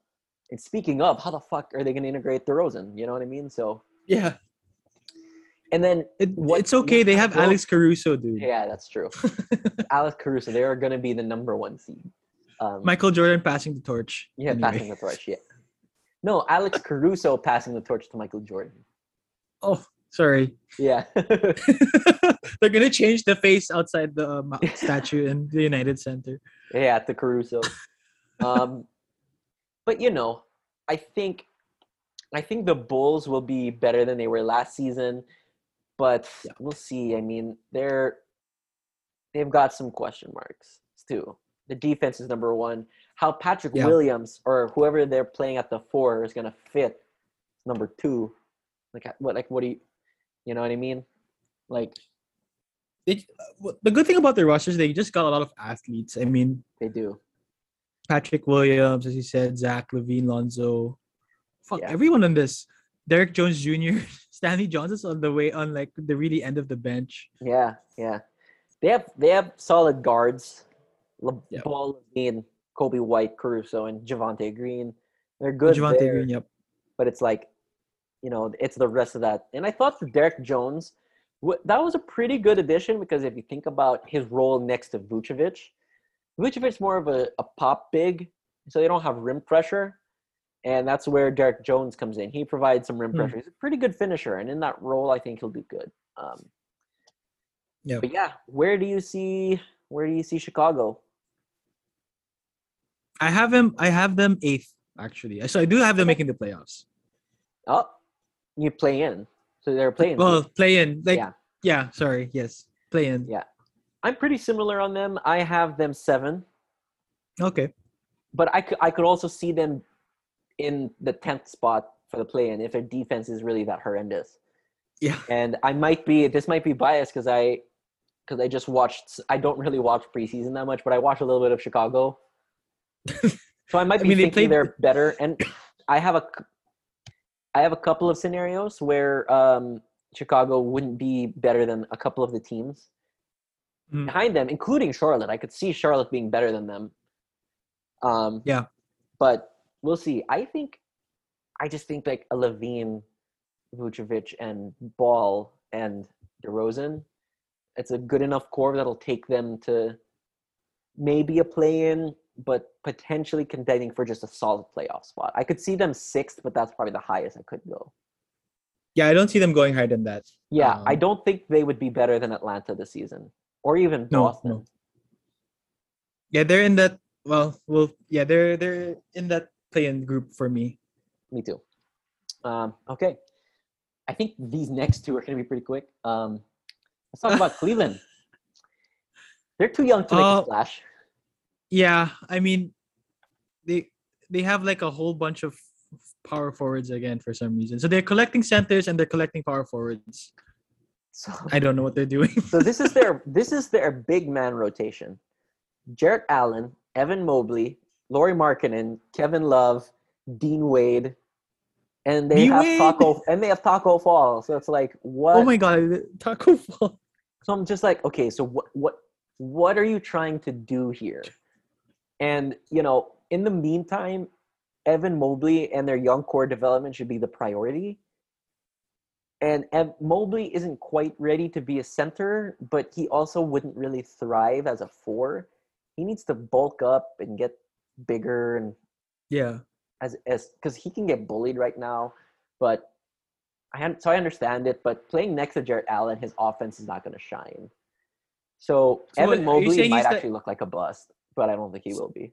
And speaking of, how the fuck are they going to integrate DeRozan? You know what I mean? So, Yeah, and then it, What- it's okay. They have Alex Caruso, dude. Yeah, that's true. (laughs) Alex Caruso, they are going to be the number one seed. Um, Michael Jordan passing the torch. yeah, anyway. passing the torch. Yeah. No, Alex (laughs) Caruso passing the torch to Michael Jordan. Oh, sorry. Yeah. (laughs) They're gonna change the face outside the um, statue in the United Center. yeah, at the Caruso. Um, but you know, I think, I think the Bulls will be better than they were last season, but Yeah. we'll see. I mean, they're they've got some question marks too. The defense is number one. How Patrick Yeah. Williams or whoever they're playing at the four is gonna fit number two. Like what? Like what do you? You know what I mean? Like They, uh, the good thing about their rosters, they just got a lot of athletes. I mean, they do. Patrick Williams, as you said, Zach LaVine, Lonzo, fuck Yeah. everyone on this. Derrick Jones Jr., (laughs) Stanley Johnson's on the way on like the really end of the bench. Yeah, yeah. They have they have solid guards. Le- Yep. Ball, LaVine, Coby White, Caruso, and Javonte Green. They're good Javonte there, Green, yep. but it's like, you know, it's the rest of that. And I thought for Derrick Jones, that was a pretty good addition because if you think about his role next to Vucevic, Vucevic's more of a, a pop big, so they don't have rim pressure. And that's where Derrick Jones comes in. He provides some rim Hmm. pressure. He's a pretty good finisher, and in that role, I think he'll do good. Um, Yep. But yeah, where do you see where do you see Chicago? I have him. I have them eighth actually. So I do have them making the playoffs. Oh, you play in, so they're playing. Well, play in like Yeah. yeah. sorry, yes, play in. Yeah. I'm pretty similar on them. I have them seven, Okay. but I could I could also see them in the tenth spot for the play-in if their defense is really that horrendous. Yeah. And I might be this might be biased because I because I just watched. I don't really watch preseason that much, but I watch a little bit of Chicago. (laughs) so I might I be mean, they thinking played- they're better, and I have a I have a couple of scenarios where um, Chicago wouldn't be better than a couple of the teams Mm. behind them, including Charlotte. I could see Charlotte being better than them. Um, Yeah. but we'll see. I think, I just think like a LaVine, Vucevic, and Ball and DeRozan, it's a good enough core that'll take them to maybe a play-in, but potentially contending for just a solid playoff spot. I could see them sixth, but that's probably the highest I could go. Yeah, I don't see them going higher than that. Yeah, I Um, don't think they would be better than Atlanta this season, or even No, Boston. no. Yeah, they're in that. Well, well, yeah, they're they're in that play-in group for me. Me too. Um, okay. I think these next two are going to be pretty quick. Um, let's talk about (laughs) Cleveland. They're too young to make Uh, a splash. Yeah, I mean, they they have like a whole bunch of power forwards again for some reason. So they're collecting centers and they're collecting power forwards. So, I don't know what they're doing. (laughs) so this is their (laughs) this is their big man rotation. Jarrett Allen, Evan Mobley, Lauri Markkanen, Kevin Love, Dean Wade, and they Dean have Wade? Taco and they have Taco Fall. So it's like what? Oh my god, Taco Fall. So I'm just like, okay, so what what what are you trying to do here? And you know, in the meantime, Evan Mobley and their young core development should be the priority. And Ev- Mobley isn't quite ready to be a center, but he also wouldn't really thrive as a four. He needs to bulk up and get bigger and Yeah. as as because he can get bullied right now. But I so I understand it. But playing next to Jarrett Allen, his offense is not going to shine. So, So Evan what- Mobley might actually look like a bust, but I don't think he will be.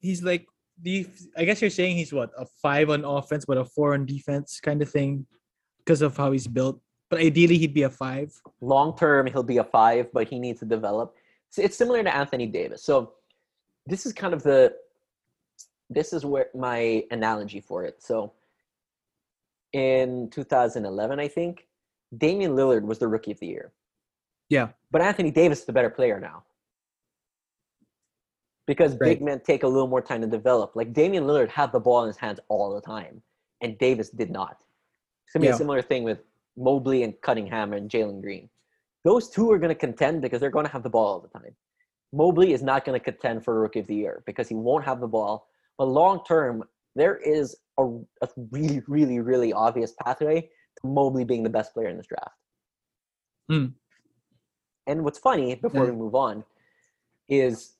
He's like the. I guess you're saying he's what a five on offense but a four on defense kind of thing because of how he's built. But ideally he'd be a five. Long term, he'll be a five, but he needs to develop. It's similar to Anthony Davis. So this is kind of the this is where my analogy for it. So in 2011, I think Damian Lillard was the rookie of the year. Yeah. But Anthony Davis is the better player now. Because Right. big men take a little more time to develop. Like Damian Lillard had the ball in his hands all the time, and Davis did not. It's gonna be Yeah. a similar thing with Mobley and Cunningham and Jalen Green. Those two are gonna contend because they're gonna have the ball all the time. Mobley is not gonna contend for rookie of the year because he won't have the ball. But long term, there is a, a really, really, really obvious pathway to Mobley being the best player in this draft. Hmm. And what's funny, before Yeah. we move on, is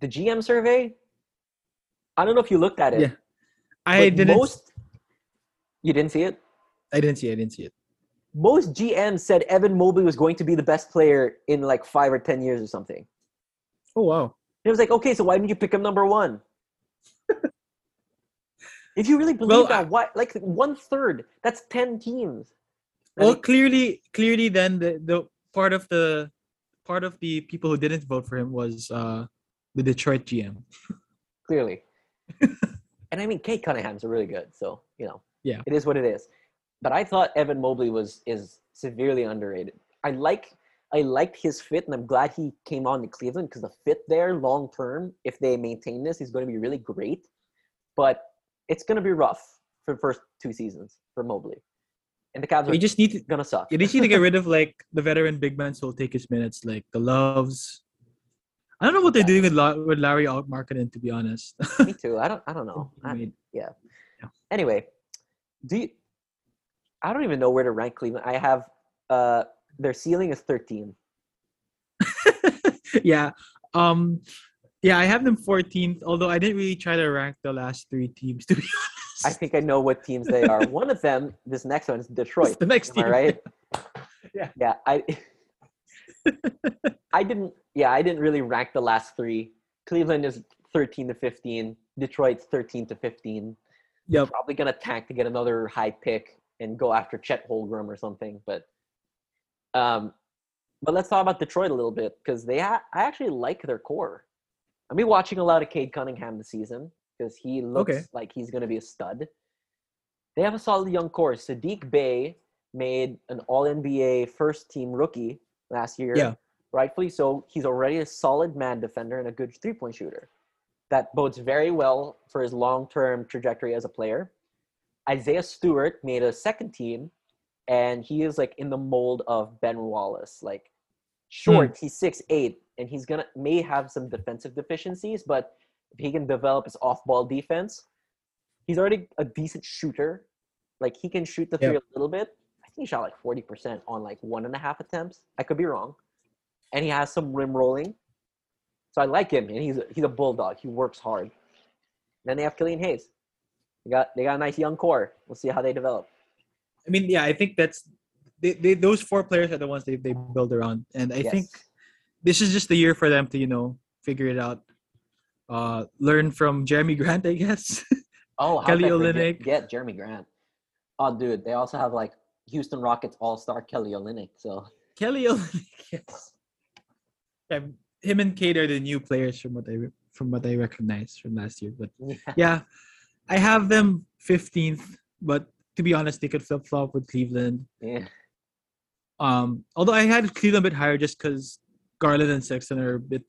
the GM survey. I don't know if you looked at it. Yeah. I didn't Most, you didn't see it. I didn't see it, I didn't see it. Most GMs said Evan Mobley was going to be the best player in like five or ten years or something. Oh wow. And it was like, okay, so why didn't you pick him number one? (laughs) if you really believe Well, that, why like one third? That's ten teams. I Well, clearly, clearly, then the, the part of the part of the people who didn't vote for him was uh, the Detroit GM. (laughs) clearly. and I mean, Cade Cunningham's are really good, so you know, Yeah. it is what it is. But I thought Evan Mobley was is severely underrated. I like I liked his fit, and I'm glad he came on to Cleveland because the fit there, long term, if they maintain this, is going to be really great. But it's going to be rough for the first two seasons for Mobley, and the Cavs are just need to going to suck. you just need to get rid of like the veteran big men so he'll take his minutes, like the loves. I don't know what they're doing with La- with Larry Markkanen, to be honest. Me too. I don't. I don't know. (laughs) I I- yeah. anyway, do you, I don't even know where to rank Cleveland. I have uh their ceiling is 13. (laughs) yeah. Um yeah, I have them 14th, although I didn't really try to rank the last three teams (laughs) to be honest. I think I know what teams they are. One of them, this next one is Detroit. the next Am team. right? (laughs) Yeah. Yeah, I I didn't yeah, I didn't really rank the last 3. Cleveland is 13 to 15, Detroit's 13 to 15. Yep. Probably going to tank to get another high pick and go after Chet Holmgren or something, but um but let's talk about Detroit a little bit because they ha- I actually like their core. I've been watching a lot of Cade Cunningham this season because he looks Okay. like he's going to be a stud. They have a solid young core. Saddiq Bey made an All NBA first team rookie last year. Yeah. Rightfully so. He's already a solid man defender and a good three point shooter. That bodes very well for his long term trajectory as a player. Isaiah Stewart made a second team, and he is like in the mold of Ben Wallace. Like short, hmm. he's six eight, and he's gonna may have some defensive deficiencies, but if he can develop his off ball defense, he's already a decent shooter. Like he can shoot the three Yep. a little bit. I think he shot like forty percent on like one and a half attempts. I could be wrong, and he has some rim rolling. So I like him, and he's a, he's a bulldog. He works hard. Then they have Killian Hayes. They got they got a nice young core. We'll see how they develop. I mean, yeah, I think that's they, they, those four players are the ones they, they build around. And I Yes. think this is just the year for them to, you know, figure it out. Uh, learn from Jerami Grant, I guess. (laughs) Oh, how Kelly. Olynyk. Get Jerami Grant. Oh, dude, they also have like Houston Rockets All Star Kelly Olynyk. So Kelly Olynyk, (laughs) yes. Yeah, him and Cade are the new players from what I from what I recognize from last year. But (laughs) yeah, yeah, I have them 15th. But to be honest, they could flip flop with Cleveland. yeah. Um, although I had Cleveland a bit higher just because Garland and Sexton are a bit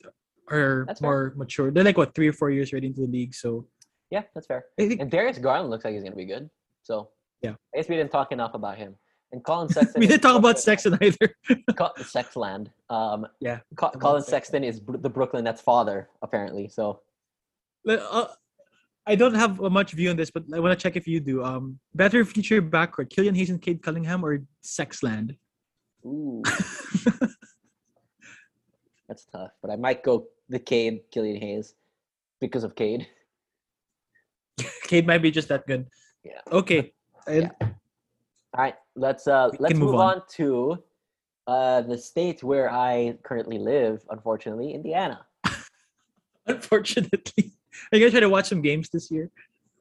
are That's fair. more mature. They're like what three or four years right into the league. So Yeah, that's fair. Think And Darius Garland looks like he's gonna be good. So Yeah. I guess we didn't talk enough about him. And Collin (laughs) Sexton. we didn't talk about Sexton either. (laughs) Sexland. Um, Yeah, Co- Collin Sexton. Is the Brooklyn Nets father, apparently. So uh, I don't have a much view on this, but I want to check if you do. Um, better future backcourt: Killian Hayes and Cade Cunningham, or Sexland? ooh, (laughs) that's tough. But I might go the Cade, Killian Hayes, because of Cade. (laughs) Cade might be just that good. Yeah. Okay. (laughs) And All right, let's uh let's move, move on. on. to uh the state where I currently live, unfortunately, Indiana. Unfortunately, are you guys trying to watch some games this year?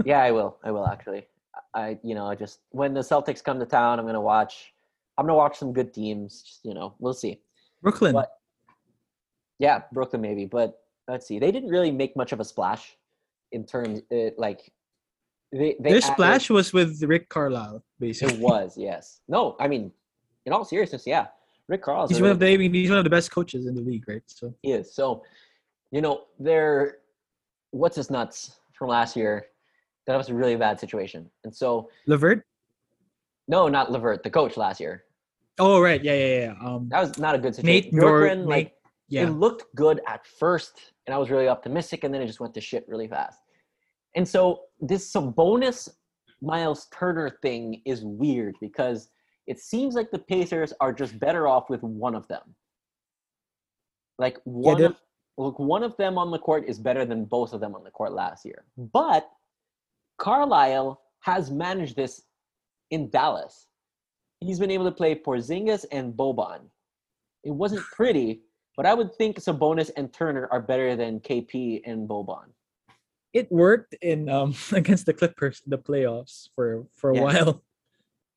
yeah, I will. I will actually. I you know, I just when the Celtics come to town, I'm gonna watch I'm gonna watch some good teams. Just, you know, we'll see. Brooklyn. But yeah, Brooklyn maybe, but let's see. They didn't really make much of a splash in terms uh, like they, they Their added- splash was with Rick Carlisle, It was yes. No, I mean, in all seriousness, yeah. Rick Carlisle. He's one really of the I mean, he's one of the best coaches in the league, right? So He is. So, you know, they're what's his nuts from last year. That was a really bad situation. And so, Levert. no, not Levert, the coach last year. Oh right, yeah, yeah, yeah. Um, That was not a good situation. Nate Nor- Bjorkgren, like Nate- yeah. it looked good at first, and I was really optimistic, and then it just went to shit really fast. And so this Sabonis Miles Turner thing is weird because it seems like the Pacers are just better off with one of them. Like one of look, one of them on the court is better than both of them on the court last year. But Carlisle has managed this in Dallas. He's been able to play Porzingis and Boban. It wasn't (sighs) pretty, but I would think Sabonis and Turner are better than KP and Boban. it worked in um (laughs) against the Clippers the playoffs for for a Yeah. while.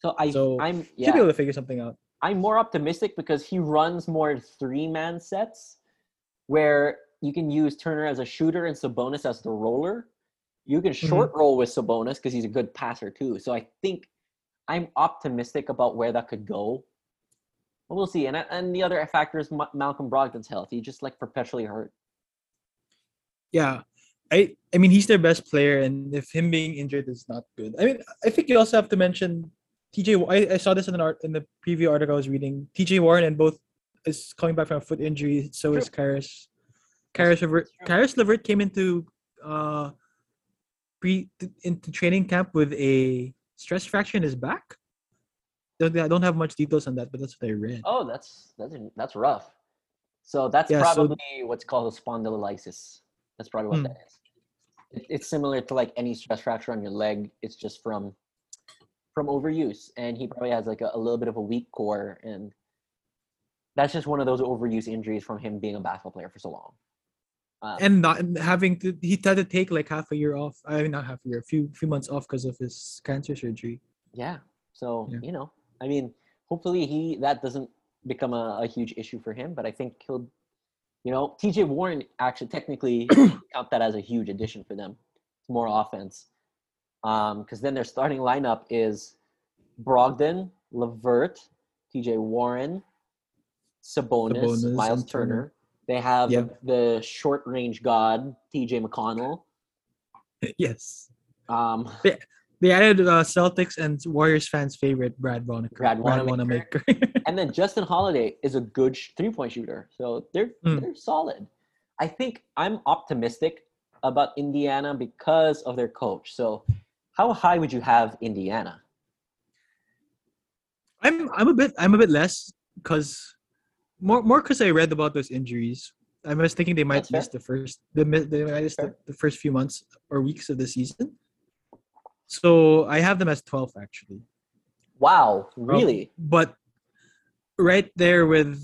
So I, So, I'm Should be able to figure something out. I'm more optimistic because he runs more three man sets where you can use Turner as a shooter and Sabonis as the roller. You can mm-hmm. short roll with Sabonis because he's a good passer too. So I think I'm optimistic about where that could go. But we'll see. And and the other factor is Ma- Malcolm Brogdon's health. He just like perpetually hurt. Yeah. I I mean he's their best player and if him being injured is not good. I mean I think you also have to mention TJ I, I saw this in an art in the preview article I was reading. TJ Warren and both is coming back from a foot injury. So is Caris. Caris Levert true. Caris Levert came into uh pre into training camp with a stress fracture in his back. Don't, I don't have much details on that, but that's what I read. Oh, that's that's that's rough. So that's Yeah, so- probably what's called a spondylolysis. That's probably what Hmm. that is. It, it's similar to like any stress fracture on your leg. It's just from from overuse, and he probably has like a, a little bit of a weak core, and that's just one of those overuse injuries from him being a basketball player for so long. Um, and not having to he had to take like half a year off i mean not half a year a few few months off because of his cancer surgery Yeah. So Yeah. you know, I mean, hopefully he that doesn't become a, a huge issue for him. But I think he'll, you know, T.J. Warren actually technically (clears throat) count that as a huge addition for them. It's more offense, because then their starting lineup is Brogdon, Levert, T.J. Warren, Sabonis, Sabonis Miles Turner. Turner. They have Yeah. the short range god T.J. McConnell. (laughs) yes Um, they added uh, celtics and warriors fans favorite brad Wanamaker. Brad Wanamaker. (laughs) and then Justin Holiday is a good sh- three-point shooter, so they're Mm. they're solid. I think I'm optimistic about Indiana because of their coach. So, how high would you have Indiana? i'm i'm a bit i'm a bit less because more more because i read about those injuries i was thinking they might miss the first the they might miss the, the first few months or weeks of the season so i have them as 12 actually Wow, Um, really? but right there with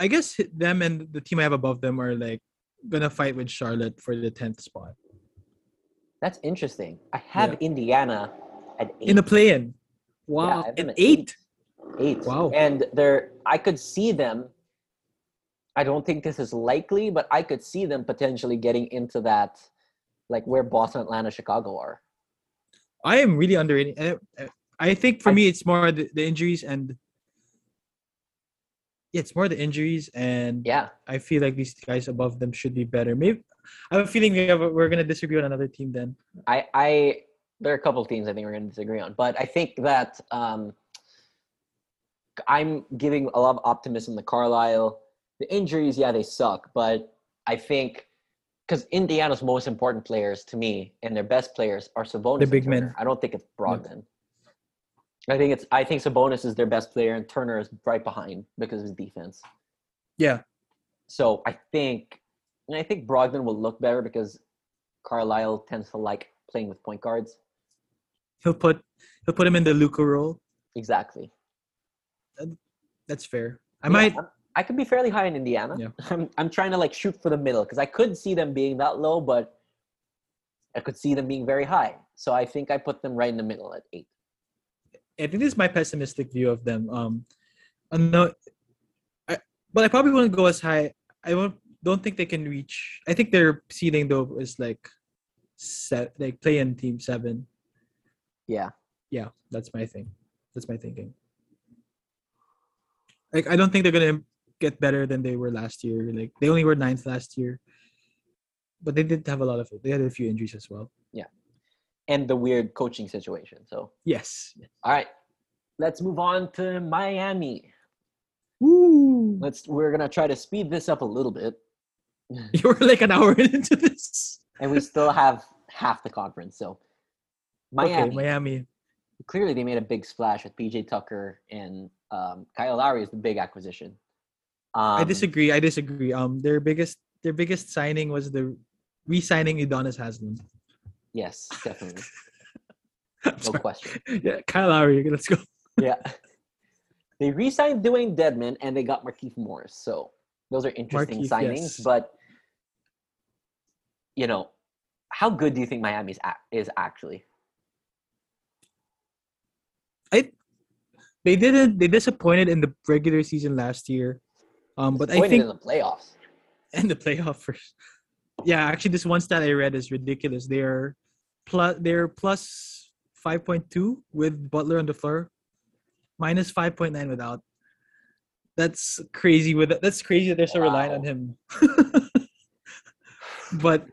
I guess them and the team I have above them are like gonna fight with Charlotte for the tenth spot That's interesting. I have Indiana at eight. in the play-in. Wow, I have an at eight. Eight. Wow. And they're I could see them. I don't think this is likely, but I could see them potentially getting into that, like where Boston, Atlanta, Chicago are. I am really underrating. I, I think for I- me, it's more the, the injuries and it's more the injuries, and Yeah, I feel like these guys above them should be better. Maybe I have a feeling we have, we're gonna disagree on another team then. I, I there are a couple of teams I think we're going to disagree on, but I think that um, I'm giving a lot of optimism to Carlisle. The injuries, yeah, they suck, but I think because Indiana's most important players to me and their best players are Sabonis. The big men. I don't think it's Brogdon. I think it's I think Sabonis is their best player and Turner is right behind because of his defense. Yeah, So I think and I think Brogdon will look better because Carlisle tends to like playing with point guards. he'll put he'll put him in the Luka role. Exactly. That's fair. I Yeah, might. I could be fairly high in Indiana. Yeah. (laughs) I'm I'm trying to like shoot for the middle because I could see them being that low, but I could see them being very high. So I think I put them right in the middle at eight. I think this is my pessimistic view of them. Um, no, I, but I probably wouldn't go as high. I won't, don't think they can reach. I think their seeding though is like set, like play in team seven. Yeah. Yeah, that's my thing. That's my thinking. Like I don't think they're gonna get better than they were last year. Like they only were ninth last year, but they did have a lot of. They had a few injuries as well. Yeah, and the weird coaching situation. So Yes. all right. Let's move on to Miami. Woo! Let's we're gonna try to speed this up a little bit. (laughs) You were like an hour (laughs) into this. And we still have half the conference. So Miami. Okay, Miami. clearly they made a big splash with PJ Tucker and um, Kyle Lowry is the big acquisition. Um, I disagree. I disagree. Um, their biggest their biggest signing was the re-signing Udonis Haslem. Yes, definitely, (laughs) no sorry. question. Yeah, Kyle Lowry. Let's go. Yeah, they re-signed Dewayne Dedmon and they got Markeith Morris. So those are interesting Markieff, signings. yes. But you know, how good do you think Miami's a- is actually? They didn't. They disappointed in the regular season last year. Um, but I think in the playoffs. (laughs) and the playoff first. Yeah, actually, this one stat I read is ridiculous. They're plus they're plus five point two with Butler on the floor, minus five point nine without. That's crazy. With that's crazy that they're so reliant on him. (laughs) but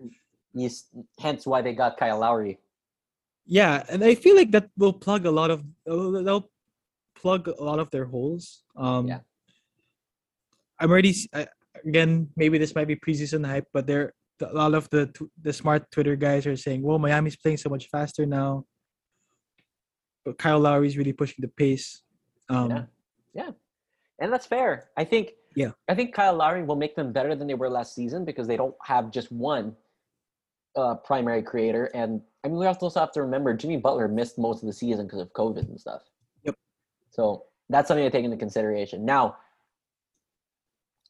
You hence why they got Kyle Lowry. yeah, and I feel like that will plug a lot of they'll plug a lot of their holes. Um, Yeah. I'm already I, again. Maybe this might be preseason hype, but there a lot of the the smart Twitter guys are saying, "Well, Miami's playing so much faster now." But Kyle Lowry's really pushing the pace. Um, Yeah. and that's fair. I think. Yeah. I think Kyle Lowry will make them better than they were last season because they don't have just one uh, primary creator. And I mean, we also have to remember Jimmy Butler missed most of the season because of COVID and stuff. So that's something to take into consideration. Now,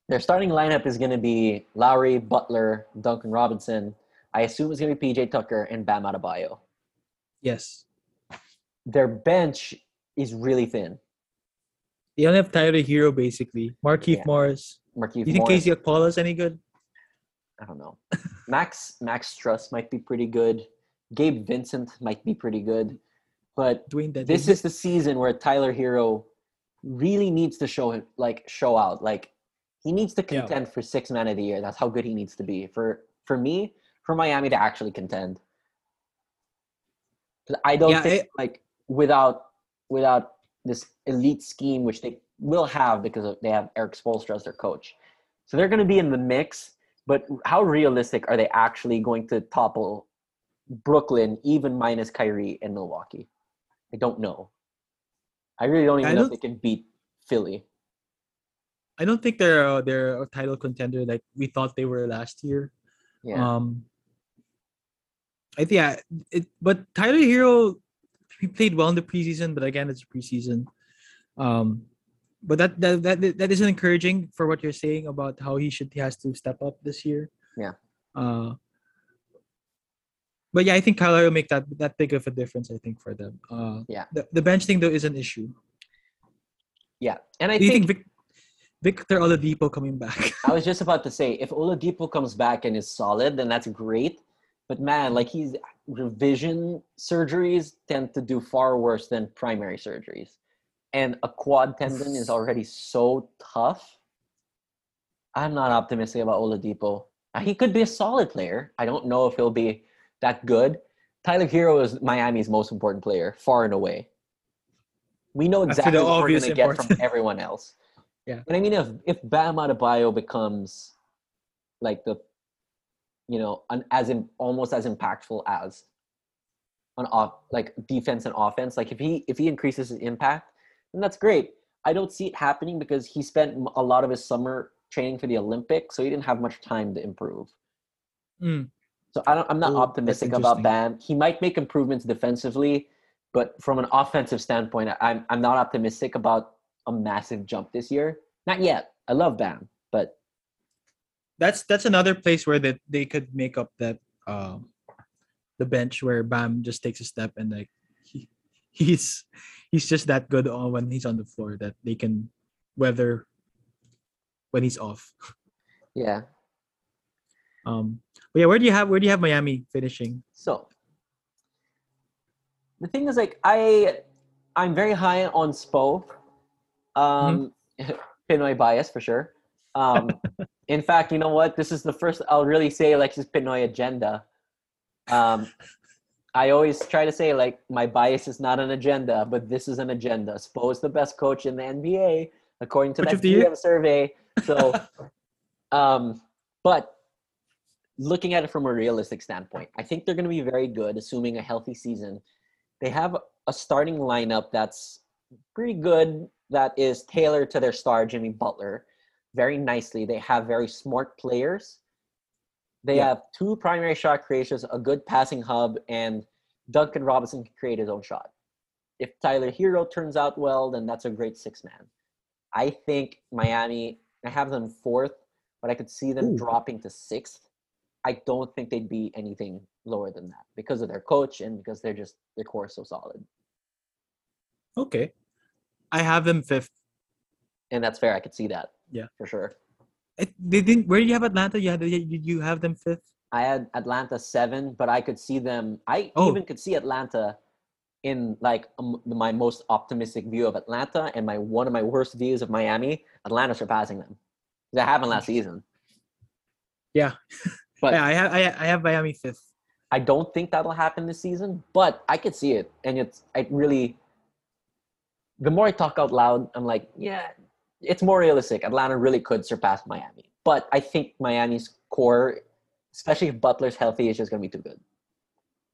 their starting lineup is going to be Lowry, Butler, Duncan Robinson. I assume it's going to be PJ Tucker and Bam Adebayo. Yes, Their bench is really thin. they only have Tyler Herro basically. Markeith Yeah. Morris. Marquise Do you think Morris- KZ Okpala's any good? I don't know. Max Max Strus might be pretty good. Gabe Vincent might be pretty good. But this is the season where Tyler Herro really needs to show it like show out. Like he needs to Yeah. contend for six man of the year. That's how good he needs to be. For for me, for Miami to actually contend. I don't Yeah, think like without without this elite scheme, which they will have because they have Erik Spoelstra as their coach. So they're going to be in the mix, but how realistic are they actually going to topple Brooklyn, even minus Kyrie and Milwaukee? I don't know. I really don't even I know if don't- they can beat Philly. I don't think they're uh, they're a title contender like we thought they were last year. Yeah, Um, I think yeah, it, but Tyler Herro he played well in the preseason, but again it's preseason. Um, but that that that that isn't encouraging for what you're saying about how he should he has to step up this year. Yeah. Uh, but yeah, I think Kyler will make that that big of a difference. I think for them. Uh, Yeah. The, the bench thing though is an issue. yeah, and I Do you think, think Vic, Victor Oladipo coming back? (laughs) I was just about to say if Oladipo comes back and is solid, then that's great. But man, like he's revision surgeries tend to do far worse than primary surgeries, and a quad tendon is already so tough. I'm not optimistic about Oladipo. He could be a solid player. I don't know if he'll be that good. Tyler Herro is Miami's most important player, far and away. We know exactly what we're going to get from (laughs) everyone else. Yeah. But I mean, if if Bam Adebayo becomes like the, you know, an, as in almost as impactful as on off like defense and offense, like if he if he increases his impact, then that's great. I don't see it happening because he spent a lot of his summer training for the Olympics, so he didn't have much time to improve. Mm. So I don't, I'm not Oh, that's optimistic about. Bam. He might make improvements defensively, but from an offensive standpoint, I'm I'm not optimistic about a massive jump this year. Not yet. I love Bam, but That's that's another place where that they could make up that um the bench where Bam just takes a step and like he, he's he's just that good on when he's on the floor that they can weather when he's off. yeah. Um but yeah, where do you have where do you have Miami finishing? So the thing is, like, I I'm very high on Spo. Um, (laughs) Pinoy bias for sure. Um, (laughs) in fact, you know what? This is the first I'll really say Alexis Pinoy agenda. Um, I always try to say like my bias is not an agenda, but this is an agenda. Spo is the best coach in the NBA according to Coach that of the year? GM survey. So, (laughs) um, but looking at it from a realistic standpoint, I think they're going to be very good, assuming a healthy season. They have a starting lineup that's pretty good, that is tailored to their star, Jimmy Butler, very nicely. They have very smart players. They Yeah. have two primary shot creators, a good passing hub, and Duncan Robinson can create his own shot. If Tyler Herro turns out well, then that's a great six man. I think Miami, I have them fourth, but I could see them Ooh. dropping to sixth. I don't think they'd be anything lower than that because of their coach and because they're just their core is so solid. Okay. I have them fifth. And that's fair. I could see that. Yeah. For sure. It, they didn't where do you have Atlanta? You had you, you have them fifth? I had Atlanta seven, but I could see them. I Oh. even could see Atlanta in like um, my most optimistic view of Atlanta and my one of my worst views of Miami. Atlanta surpassing them. That happened last season. Yeah. (laughs) But yeah, I have I, I have Miami fifth. I don't think that'll happen this season. But I could see it, and it's I really. The more I talk out loud, I'm like, yeah, it's more realistic. Atlanta really could surpass Miami, but I think Miami's core, especially if Butler's healthy, is just gonna be too good.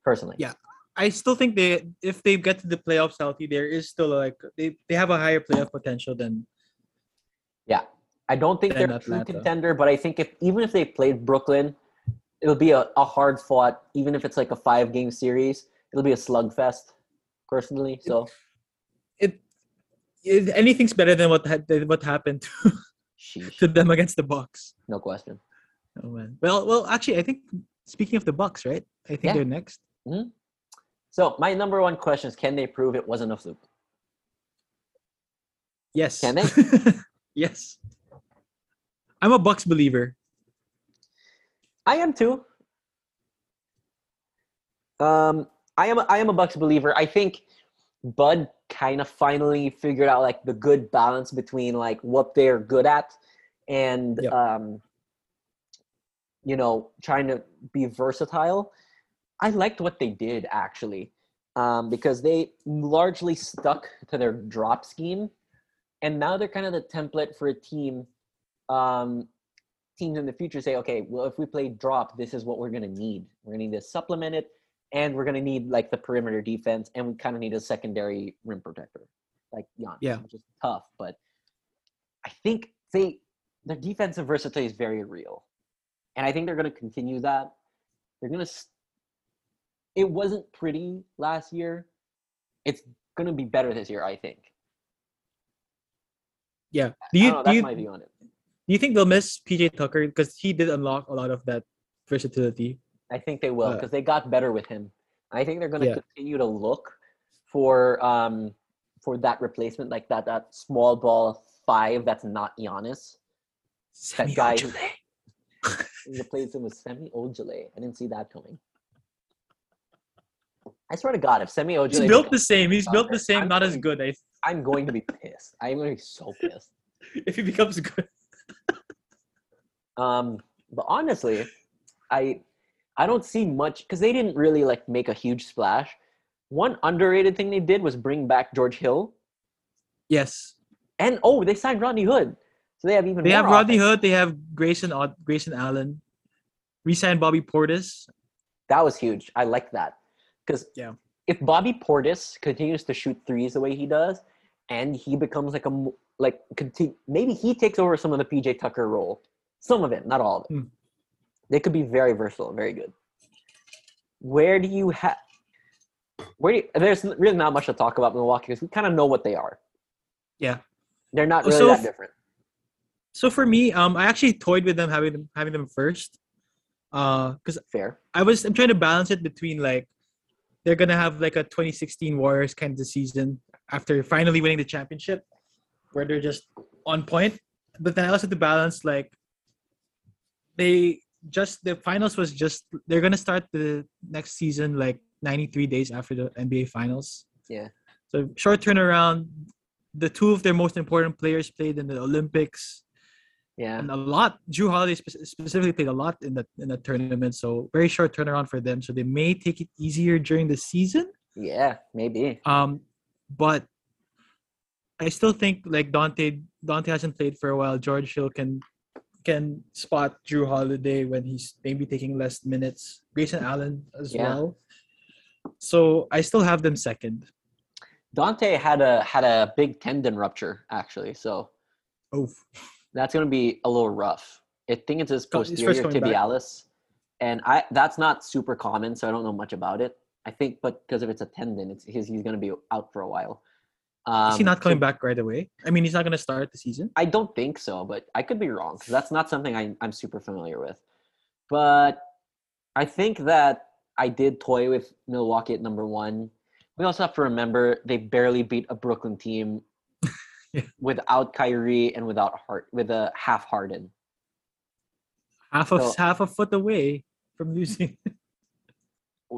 Personally, Yeah. I still think they if they get to the playoffs healthy, there is still like they, they have a higher playoff potential than Yeah, I don't think they're a true contender, but I think if even if they played Brooklyn, it'll be a, a hard fought. Even if it's like a five game series, it'll be a slugfest. Personally, so it, it anything's better than what had what happened to, to them against the Bucks. no question. Oh man. Well well actually I think speaking of the Bucks, right? I think Yeah. they're next. Mm-hmm. So my number one question is: Can they prove it wasn't a fluke? Yes. Can they? (laughs) yes. I'm a Bucks believer. I am too. Um, I am. I am a Bucks believer. I think Bud kind of finally figured out like the good balance between like what they're good at and Yep. um, you know, trying to be versatile. I liked what they did actually, um, because they largely stuck to their drop scheme, and now they're kind of the template for a team. Um, teams in the future say, okay, well, if we play drop, this is what we're going to need. We're going to need to supplement it, and we're going to need like the perimeter defense, and we kind of need a secondary rim protector, like Giannis, Yeah. which is tough. But I think they their defensive versatility is very real, and I think they're going to continue that. They're going to. It wasn't pretty last year. It's going to be better this year, I think. Yeah. Do you know, do that's you, my view on it. Do you think they'll miss PJ Tucker because he did unlock a lot of that versatility? I think they will Uh, because they got better with him. I think they're going to Yeah. continue to look for um for that replacement, like that that small ball five that's not Giannis. That Semi guy Ojeleye. who (laughs) replaced him with Semi Ojeleye. I didn't see that coming. I swear to God, if Semi Ojeleye, He's built the same. He's built the same, I'm not as good. I, I'm going to be pissed. I'm going to be so pissed. (laughs) if he becomes good. Um, but honestly, I I don't see much because they didn't really like make a huge splash. One underrated thing they did was bring back George Hill, Yes. and oh, they signed Rodney Hood, so they have even They have Rodney offense. Hood. They have Grayson Grayson Allen. Resigned Bobby Portis. That was huge. I like that because Yeah. if Bobby Portis continues to shoot threes the way he does, and he becomes like a like maybe he takes over some of the PJ Tucker role, some of it, not all of it. Hmm. They could be very versatile, very good. Where do you have? Where do you, there's really not much to talk about Milwaukee because we kind of know what they are. Yeah. They're not really so that f- different. So for me, um, I actually toyed with them having them having them first. Uh, because Fair. I was I'm trying to balance it between like they're gonna have like a 2016 Warriors kind of season after finally winning the championship, where they're just on point. But then I also have to balance like they just the finals was just they're gonna start the next season like 93 days after the NBA finals. Yeah. So short turnaround. The two of their most important players played in the Olympics Yeah. and a lot. Jrue Holiday spe- specifically played a lot in the in the tournament, so very short turnaround for them. So they may take it easier during the season. Yeah. Maybe. Um, but I still think like Donte Donte hasn't played for a while. George Hill can can spot Jrue Holiday when he's maybe taking less minutes. Grayson Allen as Yeah. well. So I still have them second. Donte had a had a big tendon rupture actually, so Oh, that's going to be a little rough. I think it's his posterior coming back. tibialis, and I that's not super common, so I don't know much about it. I think, but because if it's a tendon, it's he's, he's going to be out for a while. Um, is he not so coming back right away? I mean, he's not going to start the season. I don't think so, but I could be wrong because that's not something I, I'm super familiar with. But I think that I did toy with Milwaukee at number one. We also have to remember they barely beat a Brooklyn team (laughs) Yeah. without Kyrie and without Hart with a half Harden. Half of So- half a foot away from losing. (laughs)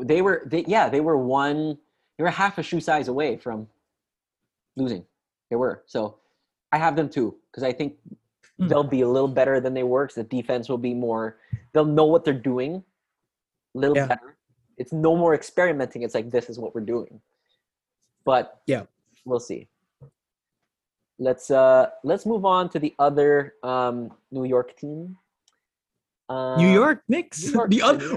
They were they yeah they were one they were half a shoe size away from losing. They were so I have them too because I think Hmm. they'll be a little better than they were. 'cause the defense will be more. They'll know what they're doing. A little Yeah. better. It's no more experimenting. It's like this is what we're doing. But Yeah. we'll see. Let's uh let's move on to the other um New York team. Uh, New York Knicks. New York- the the other.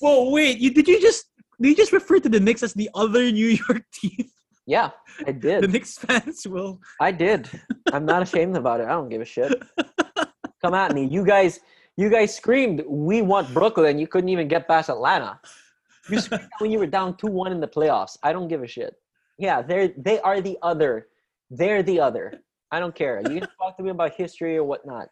Whoa, wait! You did you just did you just refer to the Knicks as the other New (laughs) York team? Yeah, I (laughs) did. The. Knicks fans will. I did. I'm not ashamed about it. I don't give a shit. (laughs) Come at me. You guys you guys screamed, we want Brooklyn. You couldn't even get past Atlanta. You (laughs) screamed when you were down 2-1 in the playoffs. I don't give a shit. Yeah, they're they are the other. They're the other. I don't care. You can talk to me about history or whatnot.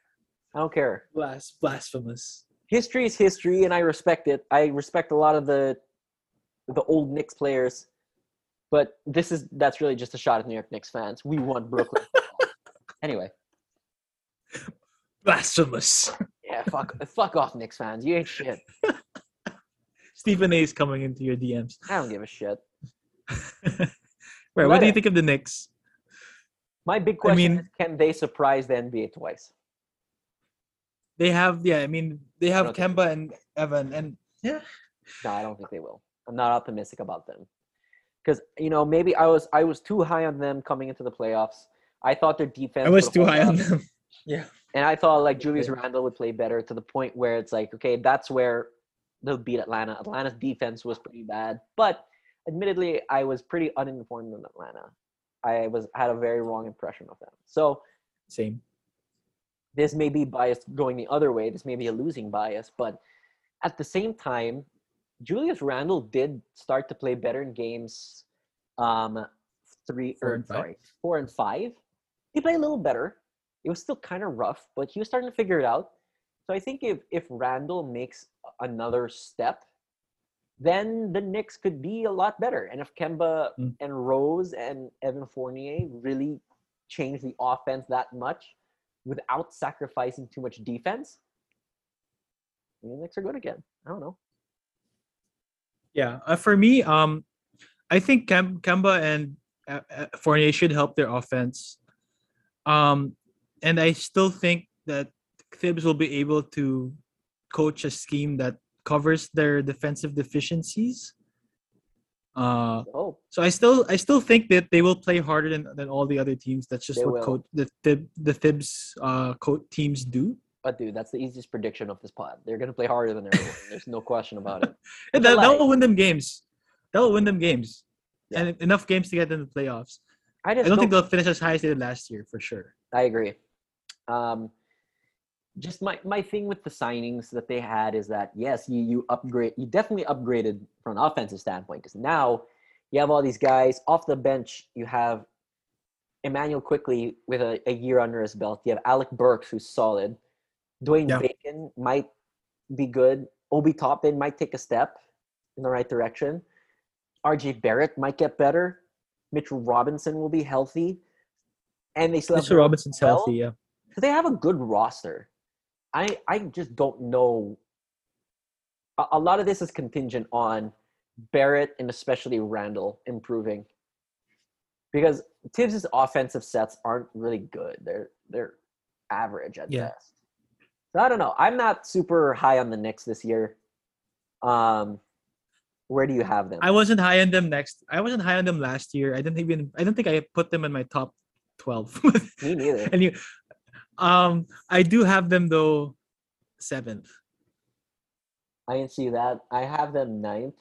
I don't care. Blas- blasphemous. History is history, and I respect it. I respect a lot of the the old Knicks players, but this is that's really just a shot at New York Knicks fans. We want Brooklyn. (laughs) anyway, Blasphemous. yeah, fuck, fuck off, Knicks fans. You ain't shit. (laughs) Stephen A is coming into your DMs. I don't give a shit. (laughs) right. What do you think of the Knicks? My big question mean- is, can they surprise the NBA twice? They have yeah. I mean, they have Kemba and Evan, and yeah. No, I don't think they will. I'm not optimistic about them. Because you know, maybe I was I was too high on them coming into the playoffs. I thought their defense. I was too hold high on them. (laughs) Yeah. And I thought like Julius Okay. Randle would play better to the point where it's like, okay, that's where they'll beat Atlanta. Atlanta's defense was pretty bad, but admittedly, I was pretty uninformed on Atlanta. I was had a very wrong impression of them. So Same. this may be biased going the other way. This may be a losing bias, but at the same time, Julius Randle did start to play better in games um, three Four or sorry, four and five. He played a little better. It was still kind of rough, but he was starting to figure it out. So I think if if Randle makes another step, then the Knicks could be a lot better. And if Kemba Mm. and Rose and Evan Fournier really change the offense that much without sacrificing too much defense, the Knicks are good again. I don't know. Yeah, uh, for me, um, I think Kem- Kemba and uh, uh, Fournier should help their offense. Um, and I still think that Thibs will be able to coach a scheme that covers their defensive deficiencies. Uh, Oh, so I still I still think that they will play harder than, than all the other teams. That's just They what will. co- the Thib, the Thibs uh, teams do. But dude, that's the easiest prediction of this pod. They're gonna play harder than everyone. There's no question about it. And Which I that, that will win them games. That will win them games, Yeah. and enough games to get them to the playoffs. I I just don't think they'll finish as high as they did last year for sure. I agree. Um, just my, my thing with the signings that they had is that yes, you you upgrade, you definitely upgraded from an offensive standpoint because now you have all these guys off the bench. You have Immanuel Quickley with a, a year under his belt. You have Alec Burks who's solid. Dwayne Yeah. Bacon might be good. Obi Toppin might take a step in the right direction. RJ Barrett might get better. Mitchell Robinson will be healthy. And they still have Robinson's Bell. healthy, yeah. because they have a good roster. I I just don't know. A, a lot of this is contingent on Barrett and especially Randle improving, because Thibs' offensive sets aren't really good. They're they're average at Yeah. best. So I don't know. I'm not super high on the Knicks this year. Um, where do you have them? I wasn't high on them next. I wasn't high on them last year. I didn't even. I don't think I put them in my top twelve. (laughs) Me neither. and you, um, I do have them though, seventh. I didn't see that. I have them ninth.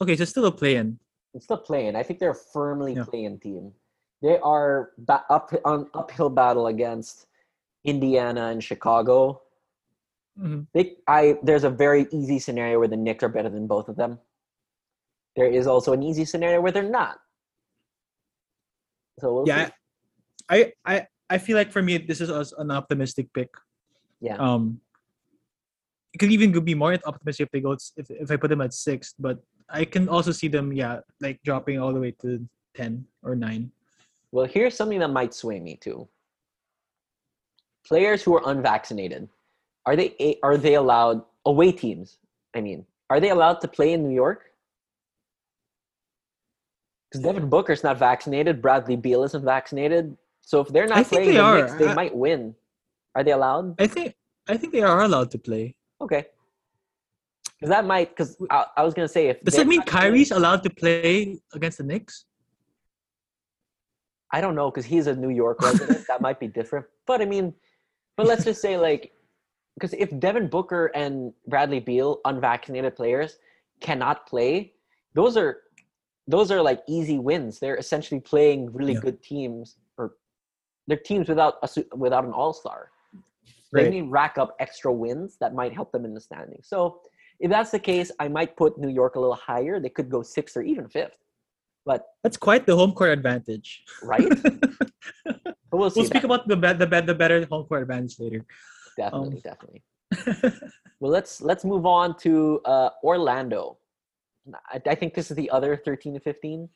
Okay, so still a play-in. It's still playing. I think they're a firmly Yeah. playing team. They are ba- up on uphill battle against Indiana and Chicago. Mhm. They, I there's a very easy scenario where the Knicks are better than both of them. There is also an easy scenario where they're not. So we'll Yeah, see. I, I, I feel like for me this is an optimistic pick. Yeah. Um, it could even be more optimistic if they go if if I put them at sixth, but I can also see them yeah like dropping all the way to ten or nine. Well, here's something that might sway me too. Players who are unvaccinated, are they are they allowed away teams? I mean, are they allowed to play in New York? Because Devin Booker's not vaccinated, Bradley Beal isn't vaccinated. So if they're not I playing they the. Knicks, they I- might win. Are they allowed? I think I think they are allowed to play. Okay. Because that might. Because I, I was gonna say if Does that mean not playing- Kyrie's allowed to play against the Knicks? I don't know because he's a New York resident. that might be different. But I mean, but let's just say like, because if Devin Booker and Bradley Beal, unvaccinated players, cannot play, those are those are like easy wins. They're essentially playing really Yeah. good teams, or they're teams without a without an All Star. They Right. need rack up extra wins that might help them in the standings. So if that's the case, I might put New York a little higher. They could go sixth or even fifth. But That's quite the home court advantage. right, (laughs) but we'll we'll speak that. about the be- the be- the better home court advantage later. definitely, um, definitely. (laughs) Well, let's let's move on to uh, Orlando. I, I think this is the other thirteen to fifteen.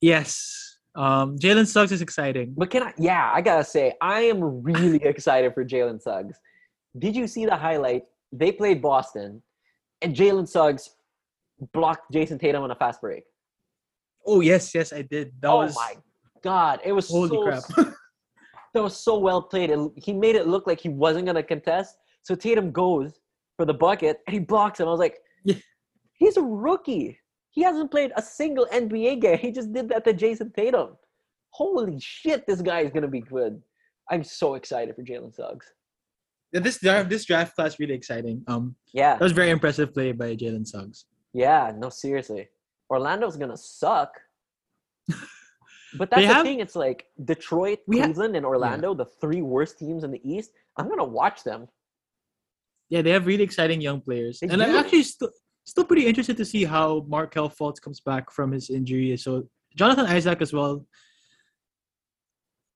yes, um, Jalen Suggs is exciting. But can I? Yeah, I gotta say, I am really (laughs) excited for Jalen Suggs. Did you see the highlight? They played Boston, and Jalen Suggs blocked Jayson Tatum on a fast break. Oh yes, yes, I did. That oh was my god, it was holy so, crap. That was so well played. And he made it look like he wasn't gonna contest. So Tatum goes for the bucket and he blocks him. I was like, Yeah. he's a rookie. He hasn't played a single NBA game. He just did that to Jayson Tatum. Holy shit, this guy is gonna be good. I'm so excited for Jalen Suggs. Yeah, this draft this draft class really exciting. Um, Yeah, that was very impressive play by Jalen Suggs. yeah, no, seriously. Orlando's gonna suck. (laughs) But that's They the have- thing. It's like Detroit, Cleveland, and Orlando, the three worst teams in the East. I'm gonna watch them. Yeah, they have really exciting young players, They and do. I'm actually still still pretty interested to see how Markelle Fultz comes back from his injury. So Jonathan Isaac as well.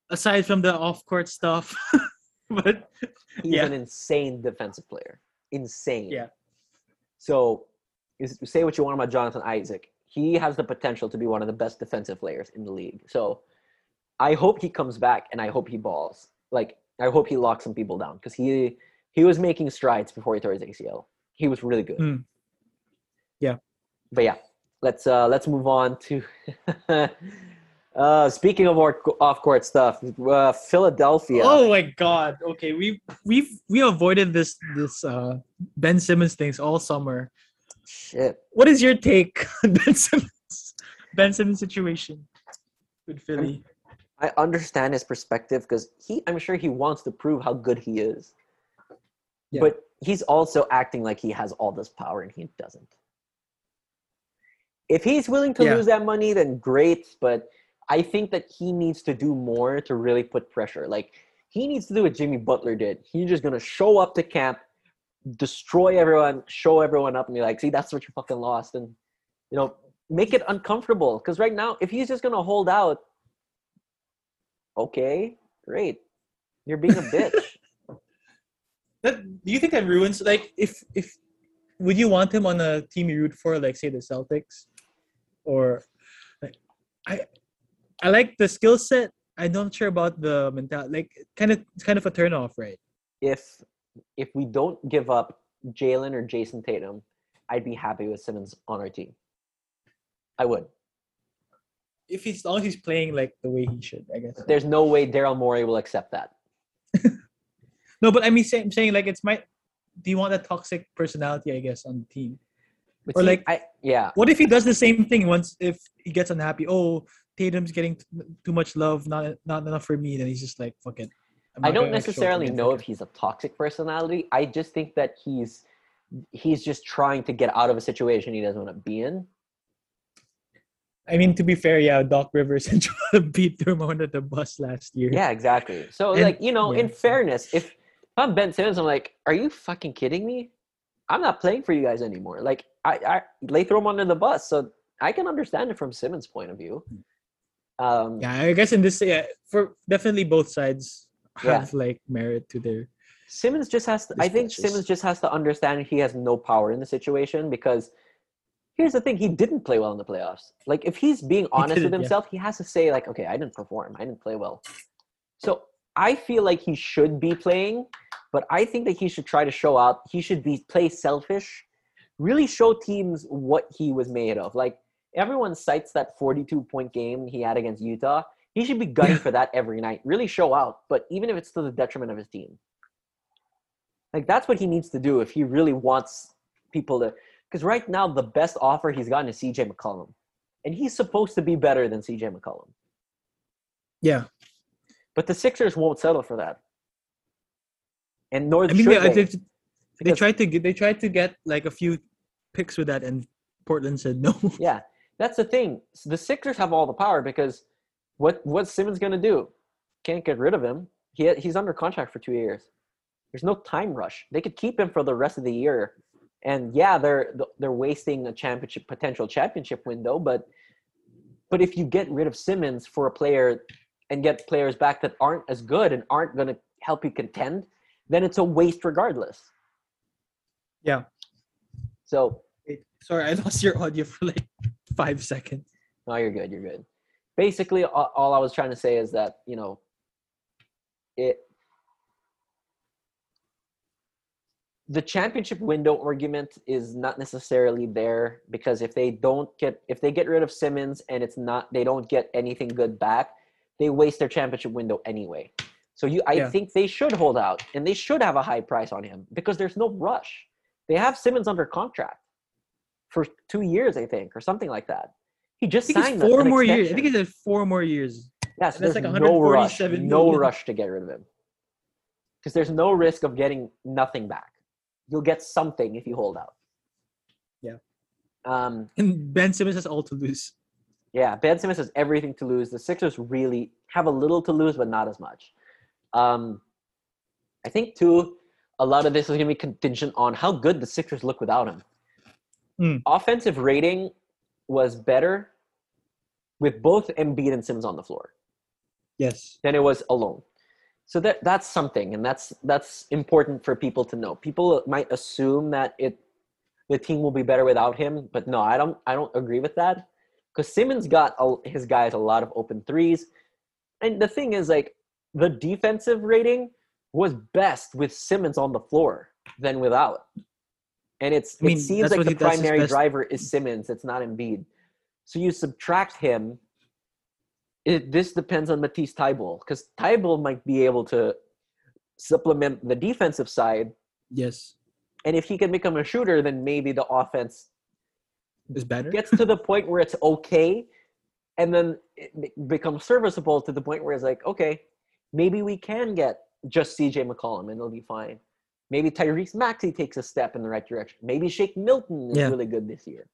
Aside from the off court stuff, (laughs) but He's Yeah. an insane defensive player. Insane. Yeah. So, is, say what you want about Jonathan Isaac. He has the potential to be one of the best defensive players in the league. So, I hope he comes back and I hope he balls. Like, I hope he locks some people down because he he was making strides before he tore his ACL. He was really good. Hmm. Yeah. But yeah, let's uh let's move on to (laughs) Uh, speaking of off court stuff, uh, Philadelphia. Oh my God! Okay, we we we avoided this this uh, Ben Simmons things all summer. Shit. What is your take (laughs) on Ben Simmons? Ben Simmons situation with Philly. I understand his perspective because he, I'm sure he wants to prove how good he is. Yeah. But he's also acting like he has all this power and he doesn't. If he's willing to Yeah. lose that money, then great. But I think that he needs to do more to really put pressure. Like he needs to do what Jimmy Butler did. He's just gonna show up to camp, destroy everyone, show everyone up, and be like, "See, that's what you fucking lost," and you know, make it uncomfortable. Because right now, if he's just gonna hold out, okay, great, you're being a (laughs) bitch. That, do you think that ruins like if if would you want him on a team you root for, like say the Celtics, or like I I like the skill set. I'm not sure about the mentality. Like kind of it's kind of a turn off, right? if if we don't give up Jalen or Jayson Tatum, I'd be happy with Simmons on our team. I would. If he's as long as he's playing like the way he should, I guess. There's no way Daryl Morey will accept that. (laughs) No, but I mean, say, I'm saying like it's my. Do you want that toxic personality? I guess on the team. But Or see, like- I yeah, What if he does the same thing once if he gets unhappy? Oh, Tatum's getting t- too much love, not not enough for me. Then he's just like, fuck it. I don't gonna show up necessarily know if he's a toxic personality. I just think that he's he's just trying to get out of a situation he doesn't want to be in. I mean, to be fair, yeah, Doc Rivers (laughs) and beat him under the bus last year. Yeah, exactly. So And- like, you know, in yeah. fairness, if I'm Ben Simmons, I'm like, are you fucking kidding me? I'm not playing for you guys anymore. Like I, I they throw him under the bus. So I can understand it from Simmons' point of view. Um Yeah, I guess in this, yeah, for definitely both sides Yeah. have like merit to their. Simmons just has to I think Simmons just has to understand he has no power in the situation because here's the thing, he didn't play well in the playoffs. Like if he's being honest with didn't, yeah. himself, he has to say like, okay, I didn't perform. I didn't play well. So I feel like he should be playing, but I think that he should try to show out. He should be play selfish, really show teams what he was made of. Like everyone cites that 42 point game he had against Utah. He should be gunning for that every night. Really show out, but even if it's to the detriment of his team. Like that's what he needs to do if he really wants people to. Because right now the best offer he's gotten is CJ McCollum, and he's supposed to be better than CJ McCollum. Yeah, But the Sixers won't settle for that, and nor I mean, uh, they, they. they, they tried to get they tried to get like a few picks with that, and Portland said no. Yeah, that's the thing. The Sixers have all the power because what what's Simmons gonna do? Can't get rid of him. He he's under contract for two years. There's no time rush. They could keep him for the rest of the year, and yeah, they're they're wasting a championship potential championship window. But but if you get rid of Simmons for a player and get players back that aren't as good and aren't gonna help you contend, then it's a waste regardless. Yeah. So Wait, Sorry, I lost your audio for like (laughs) five seconds. No, you're good. You're good. Basically, all, all I was trying to say is that you know, it the championship window argument is not necessarily there because if they don't get if they get rid of Simmons and it's not they don't get anything good back, they waste their championship window anyway. So you, I Yeah. think they should hold out and they should have a high price on him because there's no rush. They have Simmons under contract for two years, I think, or something like that. He just signed four more years. I think think it's four more years. Yes, And that's there's like no rush. 147 No rush to get rid of him. Because there's no risk of getting nothing back. You'll get something if you hold out. Yeah. Um, And Ben Simmons has all to lose. yeah, Ben Simmons has everything to lose. The Sixers really have a little to lose, but not as much. Um, I think too, a lot of this is going to be contingent on how good the Sixers look without him. Hmm. Offensive rating was better with both Embiid and Simmons on the floor. Yes. than it was alone. So that that's something, and that's that's important for people to know. People might assume that it the team will be better without him, but no, I don't. I don't agree with that because Simmons got a, his guys a lot of open threes, and the thing is, like the defensive rating was best with Simmons on the floor than without, and it's I mean, it seems like the he- that's his primary driver is Simmons. It's not Embiid. So you subtract him it, this depends on Matisse Thybulle because Tybal might be able to supplement the defensive side, Yes, and if he can become a shooter, then maybe the offense is better. gets to the point where it's okay, and then it becomes serviceable to the point where it's like, okay, maybe we can get just CJ McCollum and it'll be fine. Maybe Tyrese Maxey takes a step in the right direction. Maybe Shake Milton is Yeah. really good this year.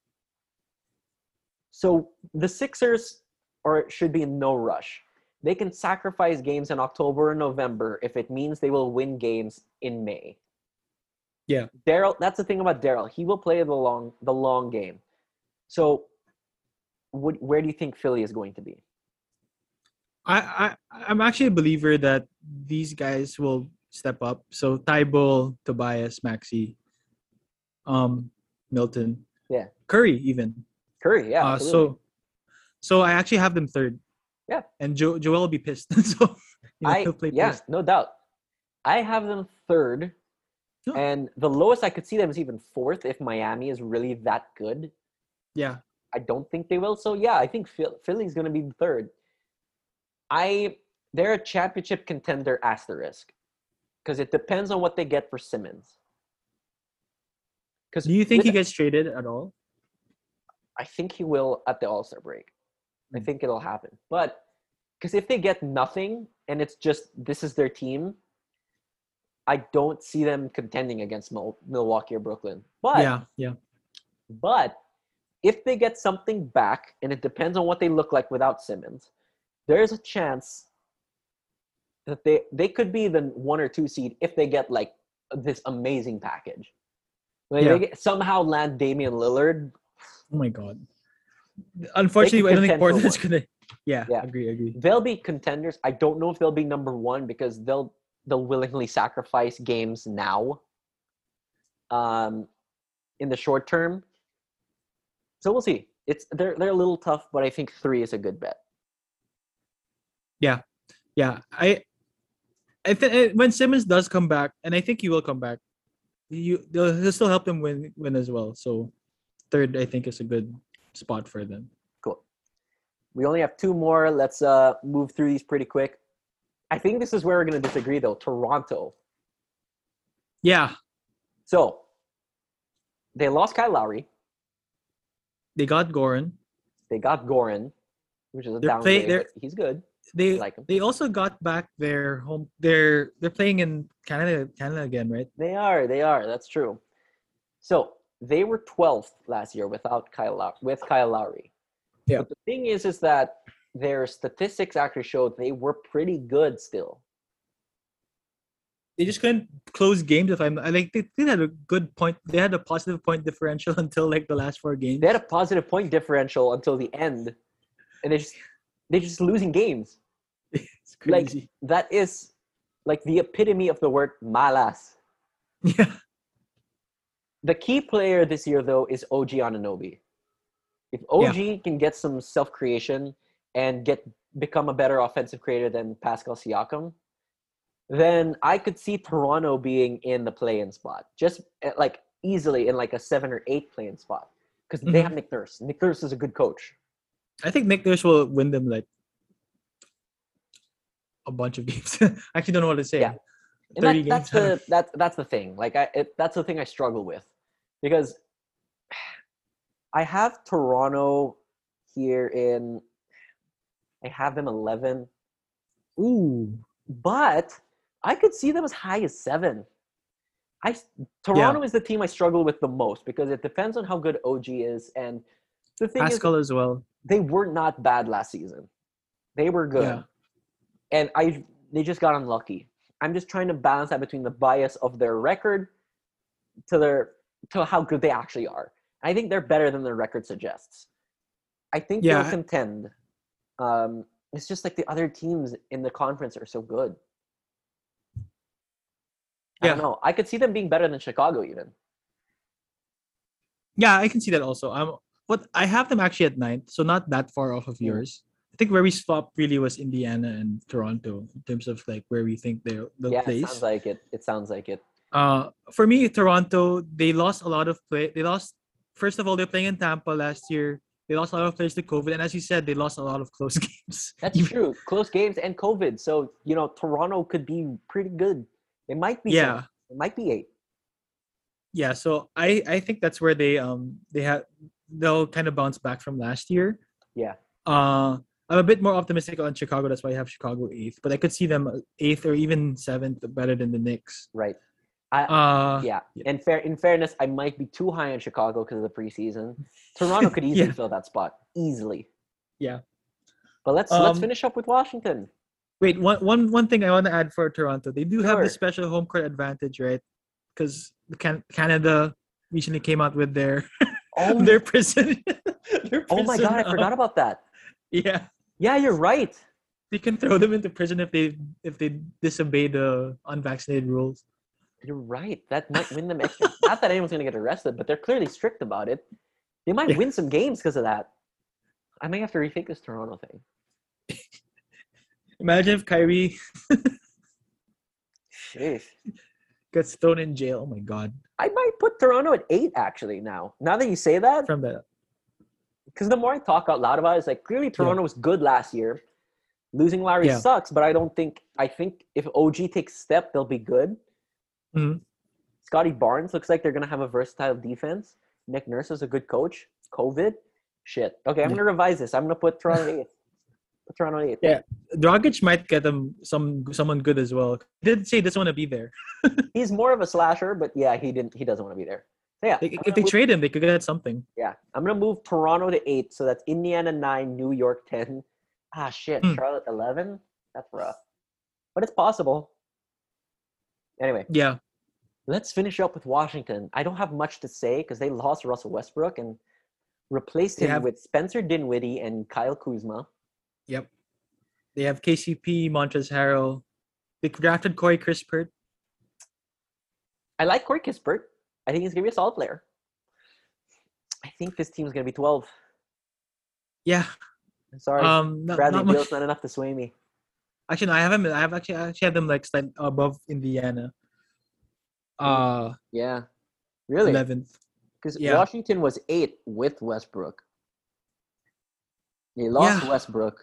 So the Sixers are should be in no rush. They can sacrifice games in October and November if it means they will win games in May. Yeah. Daryl, that's the thing about Daryl. He will play the long the long game. So what, where do you think Philly is going to be? I, I I'm actually a believer that these guys will step up. So Thybulle, Tobias, Maxey, um, Milton, Yeah. Curry even. Curry, yeah. uh, so so I actually have them third. Yeah. And jo- Joel will be pissed. (laughs) so you know, I he'll play yeah, first. no doubt. I have them third, Oh. and the lowest I could see them is even fourth if Miami is really that good. Yeah. I don't think they will. So yeah, I think Phil- Philly's going to be third. I they're a championship contender asterisk because it depends on what they get for Simmons. Because Do you think he gets traded at all? I think he will at the All Star break. I Mm. think it'll happen. But because if they get nothing and it's just this is their team, I don't see them contending against Mil- Milwaukee or Brooklyn. But yeah, yeah. but if they get something back, and it depends on what they look like without Simmons, there's a chance that they they could be the one or two seed if they get like this amazing package. Like Yeah. they get, somehow land Damian Lillard. Oh my god. Unfortunately, I don't think Portland's gonna. Yeah, Yeah. agree, agree. They'll be contenders. I don't know if they'll be number one because they'll they'll willingly sacrifice games now. Um, in the short term. So we'll see. It's they're they're a little tough, but I think three is a good bet. Yeah, yeah, I, I think when Simmons does come back, and I think he will come back, you they'll he'll still help them win win as well. So third, I think is a good spot for them. Cool. We only have two more. Let's uh move through these pretty quick. I think this is where we're gonna disagree though. Toronto. Yeah, So they lost Kyle Lowry. they got Goran. They got Goran, which is a They're downgrade. play- he's good. They like him. they also got back their home. They're they're playing in Canada Canada again, right? They are. They are. That's true. So they were 12th last year without Kyle Low- with Kyle Lowry. Yeah. But the thing is, is that their statistics actually showed they were pretty good still. They just couldn't close games. If I'm like, they, they had a good point. They had a positive point differential (laughs) until like the last four games. They had a positive point differential until the end, and they just they're just losing games. (laughs) it's Like crazy. that is like the epitome of the word malas. (laughs) yeah, The key player this year, though, is OG Anunoby. If OG can get some self creation and get become a better offensive creator than Pascal Siakam, then I could see Toronto being in the play-in spot, just uh, like easily in like a seven or eight play-in spot, because they Mhm. have Nick Nurse. Nick Nurse is a good coach. I think Nick Nurse will win them like a bunch of games. (laughs) I actually don't know what to say. Yeah. And that, that's the that's that's the thing. Like I, it, that's the thing I struggle with, because (sighs) I have Toronto here in. I have them eleven, Ooh. but I could see them as high as seven. I Toronto is the team I struggle with the most because it depends on how good OG is, and the thing is Pascal as well. they were not bad last season. They were good. Yeah. And I they just got unlucky. I'm just trying to balance that between the bias of their record to their to how good they actually are. I think they're better than their record suggests. I think Yeah. they'll contend. Um, it's just like the other teams in the conference are so good. I don't Yeah. know. I could see them being better than Chicago even. Yeah, I can see that also. I'm what I have them actually at ninth, so not that far off of Yeah. yours. I think where we stopped really was Indiana and Toronto in terms of like where we think they'll they'll Yeah, it place. sounds like it. It sounds like it. Uh, for me, Toronto, they lost a lot of play. They lost. First of all, they're playing in Tampa last year. They lost a lot of players to COVID, and as you said, they lost a lot of (laughs) close games. That's true. Close games and COVID. So you know, Toronto could be pretty good. It might be. Yeah, seven. it might be eight. yeah. So I I think that's where they um they have they'll kind of bounce back from last year. Yeah. Uh, I'm a bit more optimistic on Chicago. That's why I have Chicago eighth, but I could see them eighth or even seventh, better than the Knicks. Right. Uh, Yeah. yeah. And fair in fairness, I might be too high on Chicago because of the preseason. (laughs) Toronto could easily Yeah. fill that spot. Easily. Yeah. But let's let's Um, finish up with Washington. Wait, one one one thing I want to add for Toronto. They do have Sure. the special home court advantage, right? Because can- Canada recently came out with their (laughs) Oh, their prison. (laughs) their oh my god, I forgot about that. Yeah, Yeah, you're right. they can throw them into prison if they if they disobey the unvaccinated rules. You're right. That might win them extra. (laughs) Not that anyone's gonna get arrested, but they're clearly strict about it. They might Yeah. win some games because of that. I may have to rethink this Toronto thing. (laughs) Imagine if Kyrie (laughs) gets thrown in jail. Oh my god! I might put Toronto at eight actually now. Now that you say that, From that, because the more I talk out loud about it, it's like clearly Toronto was good last year. Losing Lowry Yeah. sucks, but I don't think I think if OG takes step, they'll be good. Mhm. Scottie Barnes looks like they're gonna have a versatile defense. Nick Nurse is a good coach. COVID, shit. Okay, I'm Yeah. gonna revise this. I'm gonna put Toronto eighth. Put Toronto eighth. Yeah. Dragic might get them some someone good as well. He did say he doesn't want to be there. (laughs) He's more of a slasher, but yeah, he didn't. He doesn't want to be there. So yeah, I'm if they move- trade him, they could get something. yeah, I'm gonna move Toronto to eight. So that's Indiana nine, New York ten. Ah, shit, Hmm. Charlotte eleven. That's rough, but it's possible. Anyway, Yeah, let's finish up with Washington. I don't have much to say because they lost Russell Westbrook and replaced They him have- with Spencer Dinwiddie and Kyle Kuzma. Yep. They have KCP, Montrezl Harrell. They drafted Corey Kispert. I like Corey Kispert. I think he's gonna be a solid player. I think this team's gonna be twelve. Yeah. Sorry, Um. Not, Bradley not. Beal's not enough to sway me. Actually, no, I haven't. I have actually I actually have them like slight above Indiana. Uh, Yeah, really. eleventh. Because Yeah. Washington was eight with Westbrook. They lost Yeah. Westbrook,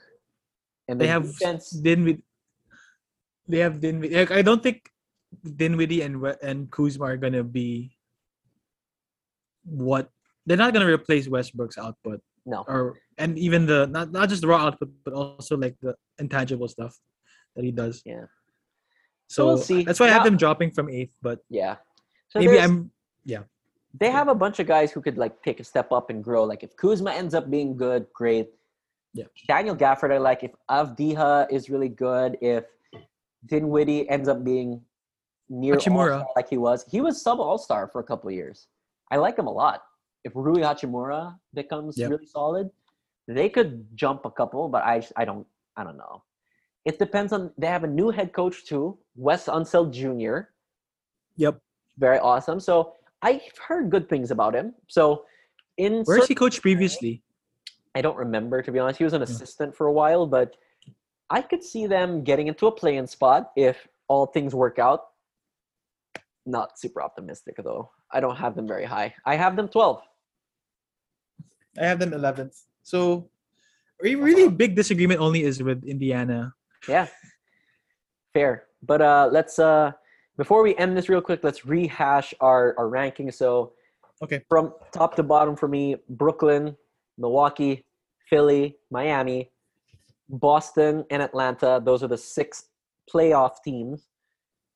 and They have defense. Dinwiddie. They have Dinwiddie. Like, I don't think Dinwiddie and and Kuzma are gonna be what they're not gonna replace Westbrook's output No, or and even the not not just the raw output but also like the intangible stuff that he does. Yeah. So, we'll see. that's why I have them dropping from eighth, but yeah. So maybe I'm yeah. They have a bunch of guys who could like take a step up and grow. Like if Kuzma ends up being good, great. Yeah. Daniel Gafford, I like. If Avdija is really good, if Dinwiddie ends up being near Hachimura. All-Star like he was, he was sub All Star for a couple of years. I like him a lot. If Rui Hachimura becomes Yep. really solid, they could jump a couple. But I, I don't, I don't know. It depends on. They have a new head coach too, Wes Unseld Jr yep. very awesome. So I've heard good things about him. So in Where's he coached previously? I don't remember to be honest. He was an assistant for a while, but I could see them getting into a play-in spot if all things work out. Not super optimistic though. I don't have them very high. I have them 12. I have them eleventh. So re- really big disagreement only is with Indiana. Yeah. Fair. But uh let's uh before we end this real quick, let's rehash our our rankings. So Okay. from top to bottom for me, Brooklyn, Milwaukee, Philly, Miami, Boston, and Atlanta. Those are the six playoff teams.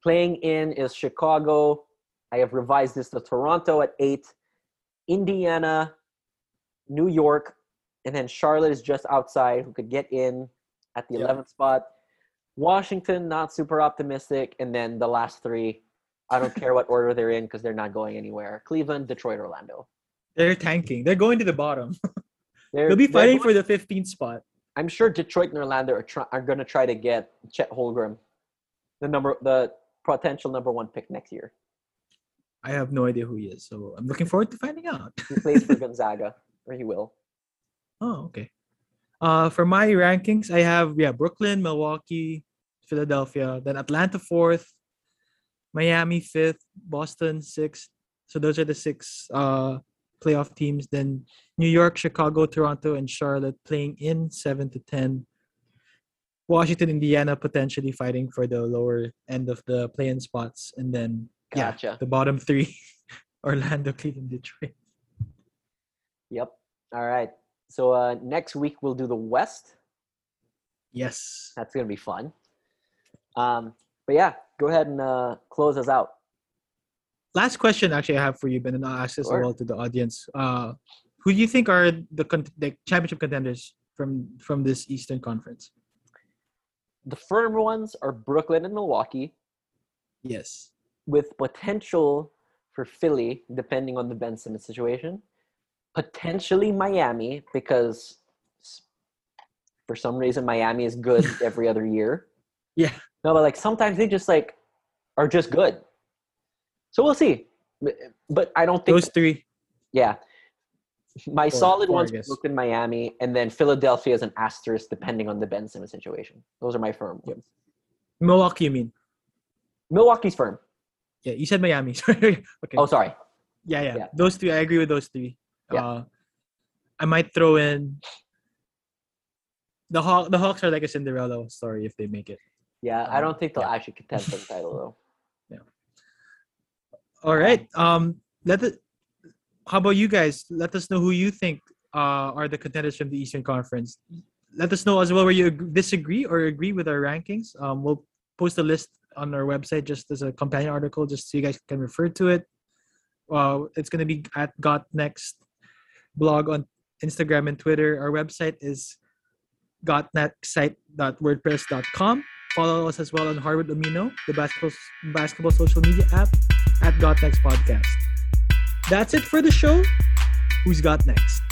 Playing in is Chicago. I have revised this to Toronto at eight, Indiana, New York, and then Charlotte is just outside who could get in at the Yeah. 11th spot. Washington, not super optimistic. And then the last three, I don't care what order they're in because they're not going anywhere. Cleveland, Detroit, Orlando. They're tanking. They're going to the bottom. (laughs) They're, They'll be fighting going- for the 15th spot. I'm sure Detroit and Orlando are, try, are going to try to get Chet Holmgren, the number, the potential number one pick next year. I have no idea who he is, so I'm looking forward to finding out. He plays for (laughs) Gonzaga, or he will. Oh, okay. Uh, for my rankings, I have yeah Brooklyn, Milwaukee, Philadelphia, then Atlanta fourth, Miami fifth, Boston sixth. So those are the six uh playoff teams. Then New York, Chicago, Toronto, and Charlotte playing in seven to ten. Washington, Indiana potentially fighting for the lower end of the play-in spots, and then yeah, the bottom three: (laughs) Orlando, Cleveland, Detroit. Yep. All right. So uh, next week we'll do the West. Yes. That's gonna be fun. Um, but yeah, go ahead and uh, close us out. Last question, actually, I have for you, Ben, and I'll ask this Sure. as well to the audience. Uh, who do you think are the con- the championship contenders from from this Eastern Conference? The firm ones are Brooklyn and Milwaukee, Yes. with potential for Philly, depending on the Ben Simmons situation. Potentially Miami, because for some reason Miami is good (laughs) every other year. Yeah. No, but like sometimes they just like are just good. So we'll see. But- But I don't think Those three. Yeah. My Four- solid I ones. Brooklyn, Miami, and then Philadelphia is an asterisk depending on the Ben Simmons situation. Those are my firm Yep. ones. Milwaukee, you mean? Milwaukee's firm. Yeah, you said Miami. (laughs) Okay. Oh, sorry. yeah, yeah, yeah. Those three. I agree with those three. Yeah. Uh, I might throw in the Hawk. The Hawks are like a Cinderella story if they make it. Yeah, I Um, don't think they'll yeah. actually contend for the title though. (laughs) Yeah. All right. Um, let it. How about you guys? Let us know who you think uh, are the contenders from the Eastern Conference. Let us know as well where you disagree or agree with our rankings. Um, we'll post a list on our website just as a companion article, just so you guys can refer to it. Uh, it's gonna be at Got Next blog on Instagram and Twitter. Our website is gotnextsite.wordpress.com. Follow us as well on Hardwood Amino, the basketball basketball social media app at Got Next Podcast. That's it for the show. Who's got next?